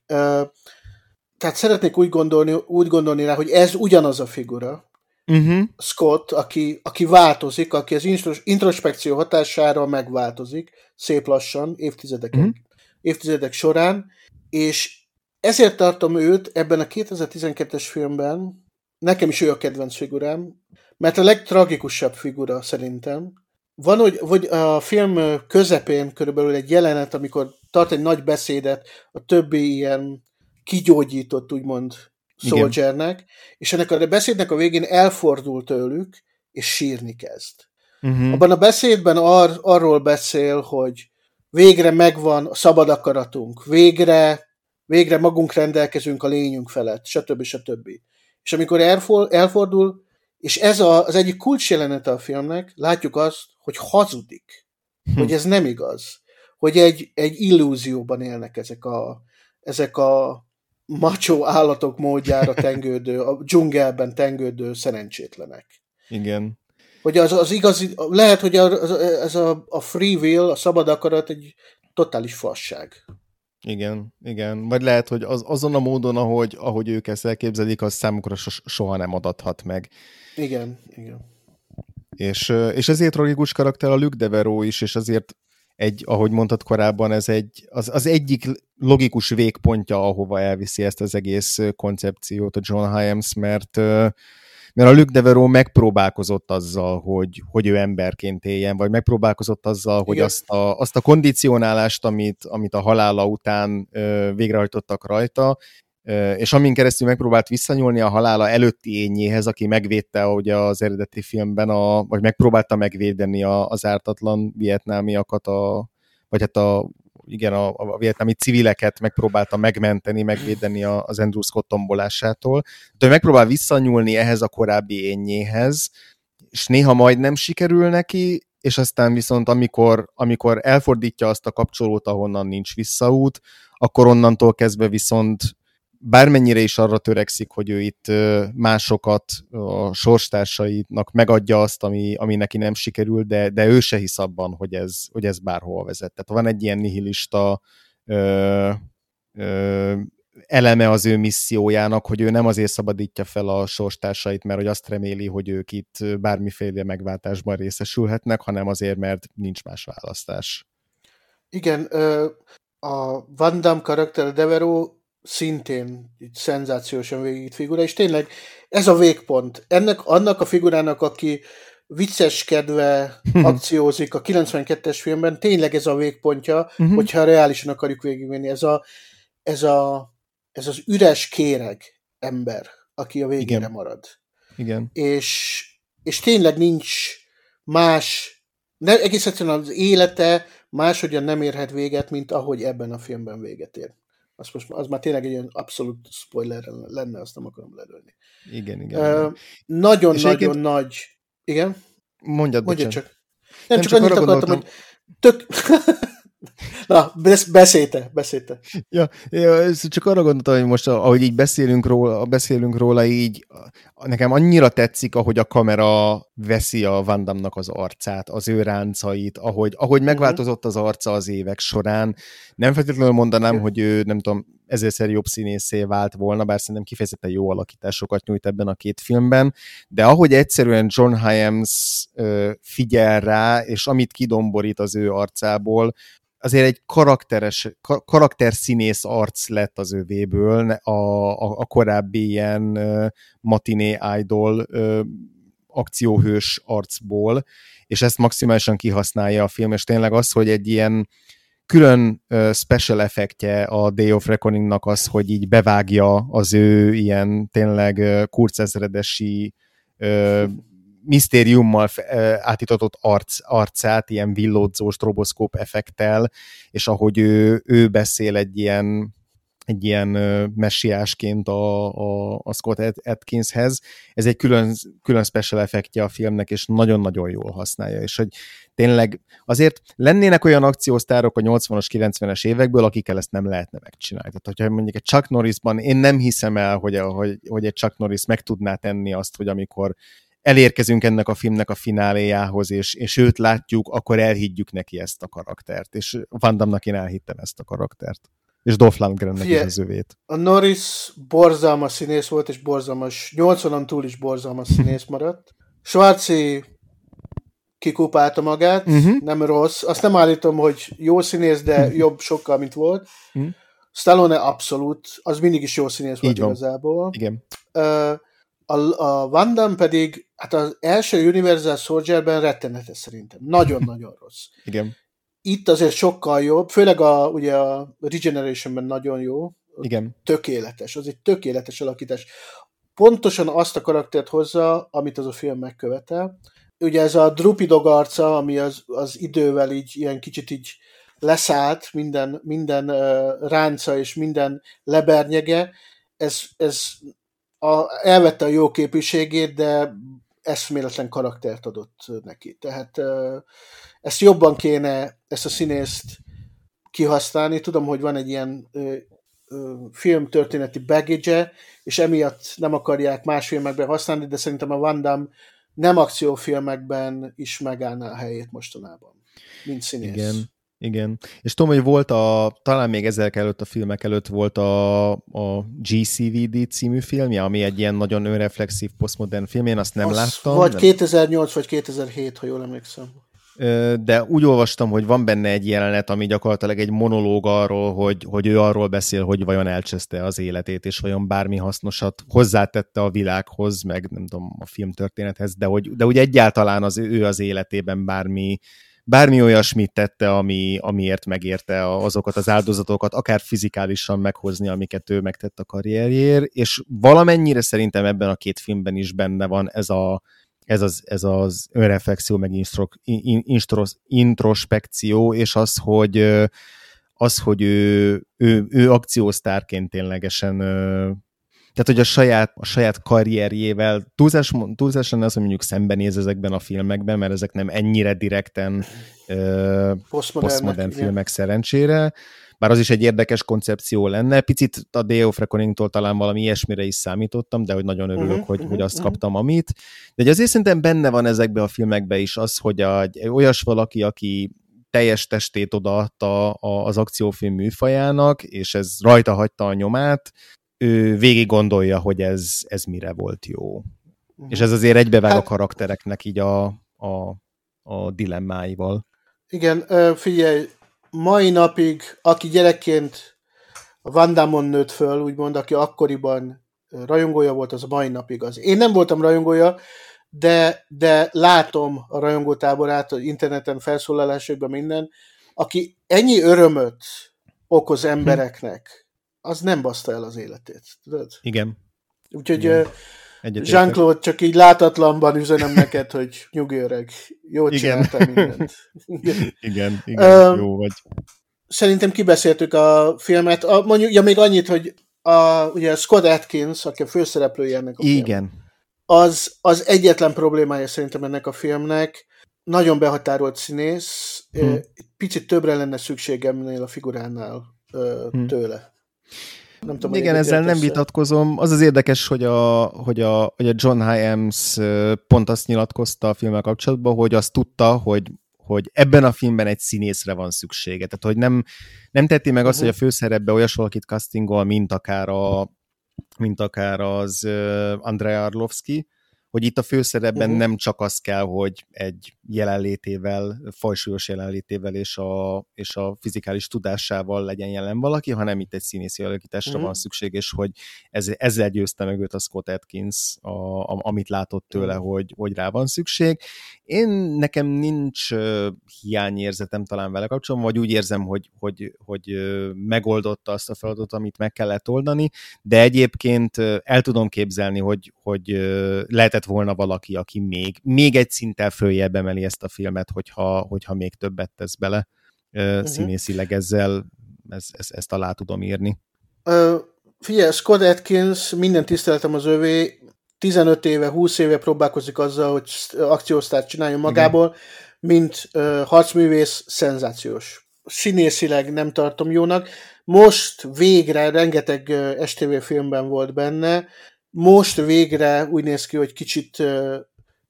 tehát szeretnék úgy gondolni, úgy gondolni rá, hogy ez ugyanaz a figura, uh-huh. Scott, aki, aki változik, aki az introspekció hatására megváltozik, szép lassan, évtizedek, uh-huh. évtizedek során, és ezért tartom őt ebben a 2012-es filmben, nekem is ő a kedvenc figurám, mert a legtragikusabb figura szerintem. Van, hogy, hogy a film közepén körülbelül egy jelenet, amikor tart egy nagy beszédet a többi ilyen kigyógyított, úgymond, Soldiernek, és ennek a beszédnek a végén elfordul tőlük, és sírni kezd. Uh-huh. Abban a beszédben ar- arról beszél, hogy végre megvan a szabad akaratunk, végre, végre magunk rendelkezünk a lényünk felett, stb. stb. És amikor elfor- elfordul, és ez a, az egyik kulcsjelenete a filmnek, látjuk azt, hogy hazudik, hm. hogy ez nem igaz, hogy egy, egy illúzióban élnek ezek a, ezek a macsó állatok módjára tengődő, a dzsungelben tengődő szerencsétlenek. Igen. Hogy az, az igazi, lehet, hogy az, ez a, a free will, a szabad akarat egy totális fasság. Igen, igen. Vagy lehet, hogy az, azon a módon, ahogy, ahogy ők ezt elképzelik, az számukra so, soha nem adathat meg. Igen, igen. És, és ezért tragikus karakter a Luke Devereaux is, és azért egy, ahogy mondtad korábban, ez egy, az, az egyik logikus végpontja, ahova elviszi ezt az egész koncepciót a John Hyams, mert mert a Luke Devereaux megpróbálkozott azzal, hogy, hogy ő emberként éljen, vagy megpróbálkozott azzal, hogy azt a, azt a kondicionálást, amit, amit a halála után ö, végrehajtottak rajta, és amin keresztül megpróbált visszanyúlni a halála előtti ényéhez, aki megvédte ugye az eredeti filmben, a, vagy megpróbálta megvédeni a, az ártatlan vietnámiakat, a, vagy hát a, igen, a, a vietnámi civileket megpróbálta megmenteni, megvédeni a, az Andrew Scott tombolásától. De megpróbál visszanyúlni ehhez a korábbi ényéhez, és néha majd nem sikerül neki, és aztán viszont amikor, amikor elfordítja azt a kapcsolót, ahonnan nincs visszaút, akkor onnantól kezdve viszont bármennyire is arra törekszik, hogy ő itt másokat, a sorstársainak megadja azt, ami, ami neki nem sikerül, de, de ő se hisz abban, hogy ez, hogy ez bárhol vezet. Tehát van egy ilyen nihilista ö, ö, eleme az ő missziójának, hogy ő nem azért szabadítja fel a sorstársait, mert hogy azt reméli, hogy ők itt bármiféle megváltásban részesülhetnek, hanem azért, mert nincs más választás. Igen, a Van Damme karakter, a Devero szintén egy szenzációsan végigít figura, és tényleg ez a végpont. Ennek, annak a figurának, aki vicces kedve akciózik a 92-es filmben, tényleg ez a végpontja, uh-huh. hogyha reálisan akarjuk végigvenni. Ez, a, ez, a, ez az üres kéreg ember, aki a végére Igen. marad. Igen. És, és tényleg nincs más, ne, egész egyszerűen az élete máshogyan nem érhet véget, mint ahogy ebben a filmben véget ér. Az, most, az már tényleg egy ilyen abszolút spoiler lenne, azt nem akarom ledölni. Igen, igen. Nagyon-nagyon uh, nagyon nagy... Igen? Mondjad, Mondjad csak. Nem, nem csak, csak annyit akartam, hogy tök... Na, beszélte, beszélte. Ja, ja, csak arra gondoltam, hogy most, ahogy így beszélünk róla, beszélünk róla, így nekem annyira tetszik, ahogy a kamera veszi a Van az arcát, az ő ráncait, ahogy, ahogy mhm. megváltozott az arca az évek során. Nem feltétlenül mondanám, hogy ő, nem tudom, ezerszer jobb színészé vált volna, bár szerintem kifejezetten jó alakításokat nyújt ebben a két filmben, de ahogy egyszerűen John Hyams figyel rá, és amit kidomborít az ő arcából, azért egy karakteres, karakterszínész arc lett az övéből, a, a, a korábbi ilyen uh, matiné idol uh, akcióhős arcból, és ezt maximálisan kihasználja a film, és tényleg az, hogy egy ilyen külön uh, special effektje a Day of Reckoningnak az, hogy így bevágja az ő ilyen tényleg uh, kurcezredesi uh, misztériummal átítatott arc, arcát, ilyen villódzó stroboszkóp effektel, és ahogy ő, ő beszél egy ilyen egy ilyen messiásként a, a, a Scott Atkinshez. Ez egy külön, külön special effektje a filmnek, és nagyon-nagyon jól használja, és hogy tényleg azért lennének olyan akciósztárok a 80-as, 90-es évekből, akikkel ezt nem lehetne megcsinálni. Tehát, hogyha mondjuk egy Chuck Norrisban, én nem hiszem el, hogy, hogy, hogy egy Chuck Norris meg tudná tenni azt, hogy amikor elérkezünk ennek a filmnek a fináléjához, és, és őt látjuk, akkor elhiggyük neki ezt a karaktert. És Van Damme-nak én elhittem ezt a karaktert. És Dolph Lundgrennek is az övét. A Norris borzalmas színész volt, és borzalmas, 80-on túl is borzalmas színész maradt. Schwarzi kikupálta magát, uh-huh. nem rossz. Azt nem állítom, hogy jó színész, de jobb sokkal, mint volt. Uh-huh. Stallone abszolút, az mindig is jó színész volt igazából. Igen. Uh, a, a Van Damme pedig, hát az első Universal Soldier-ben rettenetes szerintem. Nagyon-nagyon rossz. Igen. Itt azért sokkal jobb, főleg a, ugye a Regeneration-ben nagyon jó. Igen. Tökéletes, az egy tökéletes alakítás. Pontosan azt a karaktert hozza, amit az a film megkövetel. Ugye ez a Drupidog arca, ami az, az idővel így ilyen kicsit így leszállt, minden, minden uh, ránca és minden lebernyege, ez, ez a, elvette a jó képviségét, de eszméletlen karaktert adott neki. Tehát ezt jobban kéne, ezt a színészt kihasználni. Tudom, hogy van egy ilyen filmtörténeti baggage és emiatt nem akarják más filmekben használni, de szerintem a Van Damme nem akciófilmekben is megállná a helyét mostanában, mint színész. Igen. Igen. És tudom, hogy volt a, talán még ezek előtt a filmek előtt volt a, a GCVD című filmje, ami egy ilyen nagyon önreflexív posztmodern film, én azt nem az láttam. Vagy nem... 2008 vagy 2007, ha jól emlékszem. De úgy olvastam, hogy van benne egy jelenet, ami gyakorlatilag egy monológ arról, hogy, hogy ő arról beszél, hogy vajon elcseszte az életét, és vajon bármi hasznosat hozzátette a világhoz, meg nem tudom, a filmtörténethez, de hogy, de hogy egyáltalán az ő az életében bármi bármi olyasmit tette, ami, amiért megérte azokat az áldozatokat, akár fizikálisan meghozni, amiket ő megtett a karrierjér, és valamennyire szerintem ebben a két filmben is benne van ez a ez az, ez az önreflexió, meg instro, instros, introspekció, és az, hogy az, hogy ő, ő, ő akciósztárként ténylegesen Tehát, hogy a saját, a saját karrierjével túlzás, túlzásan az, hogy mondjuk szembenéz ezekben a filmekben, mert ezek nem ennyire direkten uh, posztmodern filmek szerencsére, bár az is egy érdekes koncepció lenne. Picit a Day of Reckoningtól talán valami ilyesmire is számítottam, de hogy nagyon örülök, uh-huh, hogy, uh-huh, hogy azt uh-huh. kaptam, amit. De azért szerintem benne van ezekben a filmekben is az, hogy a, olyas valaki, aki teljes testét odaadta az akciófilm műfajának, és ez rajta hagyta a nyomát, ő végig gondolja, hogy ez, ez mire volt jó. Uh-huh. És ez azért egybevág hát, a karaktereknek így a, a, a dilemmáival. Igen, figyelj, mai napig, aki gyerekként a Vandamon nőtt föl, úgymond, aki akkoriban rajongója volt, az a mai napig az. Én nem voltam rajongója, de, de látom a rajongótáborát, az interneten felszólalásokban minden, aki ennyi örömöt okoz embereknek, az nem baszta el az életét. Tudod? Igen. Úgyhogy Igen. Jean-Claude, csak így látatlanban üzenem neked, hogy nyugi öreg, jó csináltam mindent. Igen, igen, igen uh, jó vagy. Szerintem kibeszéltük a filmet. A, mondjuk, ja, még annyit, hogy a, ugye Scott Atkins, aki a főszereplője ennek a Igen. Film, az, az egyetlen problémája szerintem ennek a filmnek, nagyon behatárolt színész, hmm. picit többre lenne szükségemnél a figuránál hmm. tőle. Nem tudom, Igen, ezzel nem vitatkozom. Az az érdekes, hogy a, hogy a, hogy a John Hyams pont azt nyilatkozta a filmmel kapcsolatban, hogy azt tudta, hogy hogy ebben a filmben egy színészre van szüksége. Tehát, hogy nem, nem tetti meg azt, uh-huh. hogy a főszerepbe olyas valakit castingol, mint akár, a, mint akár az Andrea Arlovski, hogy itt a főszerepben uh-huh. nem csak az kell, hogy egy jelenlétével, fajsúlyos jelenlétével és a, és a fizikális tudásával legyen jelen valaki, hanem itt egy színészi alakításra uh-huh. van szükség, és hogy ez, ezzel győzte meg őt a Scott Atkins, a, a, amit látott tőle, uh-huh. hogy, hogy rá van szükség. Én nekem nincs uh, hiányérzetem talán vele kapcsolatban, vagy úgy érzem, hogy, hogy, hogy uh, megoldotta azt a feladatot, amit meg kellett oldani, de egyébként uh, el tudom képzelni, hogy, hogy uh, lehetett volna valaki, aki még, még egy szinttel följebb emel kiemeli ezt a filmet, hogyha, hogyha még többet tesz bele uh-huh. színészileg ezzel, ez, ez, ezt alá tudom írni. Uh, figyelj, Scott Atkins, minden tiszteletem az övé, 15 éve, 20 éve próbálkozik azzal, hogy akciósztárt csináljon magából, Igen. mint uh, harcművész, szenzációs. Színészileg nem tartom jónak. Most végre rengeteg uh, STV filmben volt benne, most végre úgy néz ki, hogy kicsit uh,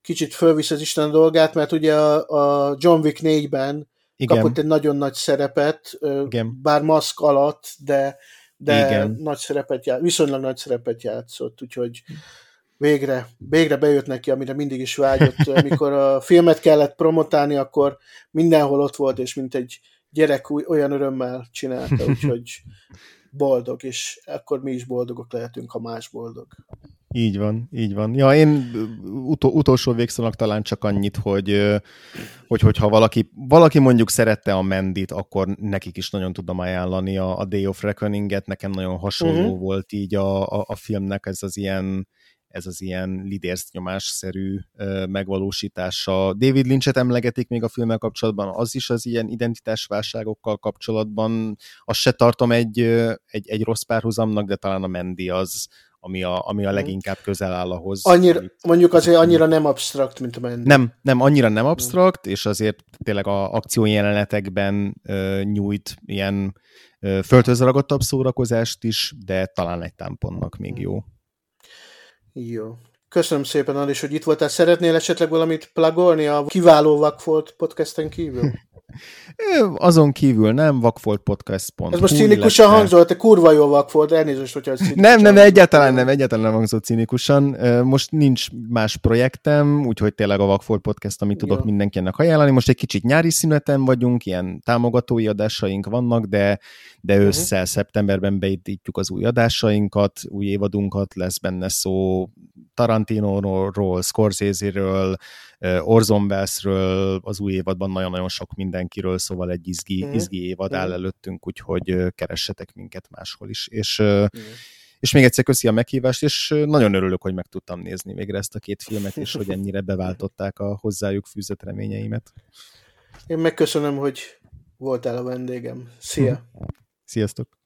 kicsit fölvisz az Isten dolgát, mert ugye a, a John Wick 4-ben Igen. kapott egy nagyon nagy szerepet, Igen. bár maszk alatt, de, de Igen. nagy szerepet ját, viszonylag nagy szerepet játszott, úgyhogy végre, végre bejött neki, amire mindig is vágyott. Amikor a filmet kellett promotálni, akkor mindenhol ott volt, és mint egy gyerek olyan örömmel csinálta, úgyhogy boldog, és akkor mi is boldogok lehetünk, ha más boldog. Így van, így van. Ja, én utol, utolsó végszónak talán csak annyit, hogy, hogy hogyha valaki, valaki mondjuk szerette a Mendit, akkor nekik is nagyon tudom ajánlani a, a Day of Reckoning-et, nekem nagyon hasonló uh-huh. volt így a, a, a filmnek ez az ilyen ez az ilyen lidérsz nyomásszerű megvalósítása. David Lynchet emlegetik még a filmmel kapcsolatban, az is az ilyen identitásválságokkal kapcsolatban. Azt se tartom egy, egy, egy rossz párhuzamnak, de talán a Mendi az, ami a, ami a mhm. leginkább közel áll ahhoz. Annyira, mondjuk azért annyira nem absztrakt, mint a Mandy. Nem, nem, annyira nem absztrakt, és azért tényleg a akciójelenetekben uh, nyújt ilyen földhöz ragadtabb szórakozást is, de talán egy támponnak még jó. Jó. Köszönöm szépen, Andis, hogy itt voltál. Szeretnél esetleg valamit plagolni a kiváló Vakfolt podcasten kívül? Azon kívül nem, vakfoltpodcast.hu. Ez most cinikusan hangzott, te kurva jó vakfolt, elnézést, hogyha ez Nem, nem, egyáltalán nem, egyáltalán nem hangzott cinikusan. Most nincs más projektem, úgyhogy tényleg a Vakfolt Podcast, amit tudok jó. mindenkinek ajánlani. Most egy kicsit nyári szüneten vagyunk, ilyen támogatói adásaink vannak, de, de uh-huh. ősszel, szeptemberben beindítjuk az új adásainkat, új évadunkat, lesz benne szó Tarantino-ról, Scorsese-ről, Orson Welles-ről, az új évadban nagyon-nagyon sok mindenkiről, szóval egy izgi, mm. izgi évad mm. áll előttünk, úgyhogy keressetek minket máshol is. És, mm. és még egyszer köszi a meghívást, és nagyon örülök, hogy meg tudtam nézni végre ezt a két filmet, és hogy ennyire beváltották a hozzájuk fűzött reményeimet. Én megköszönöm, hogy voltál a vendégem. Szia! Sziasztok!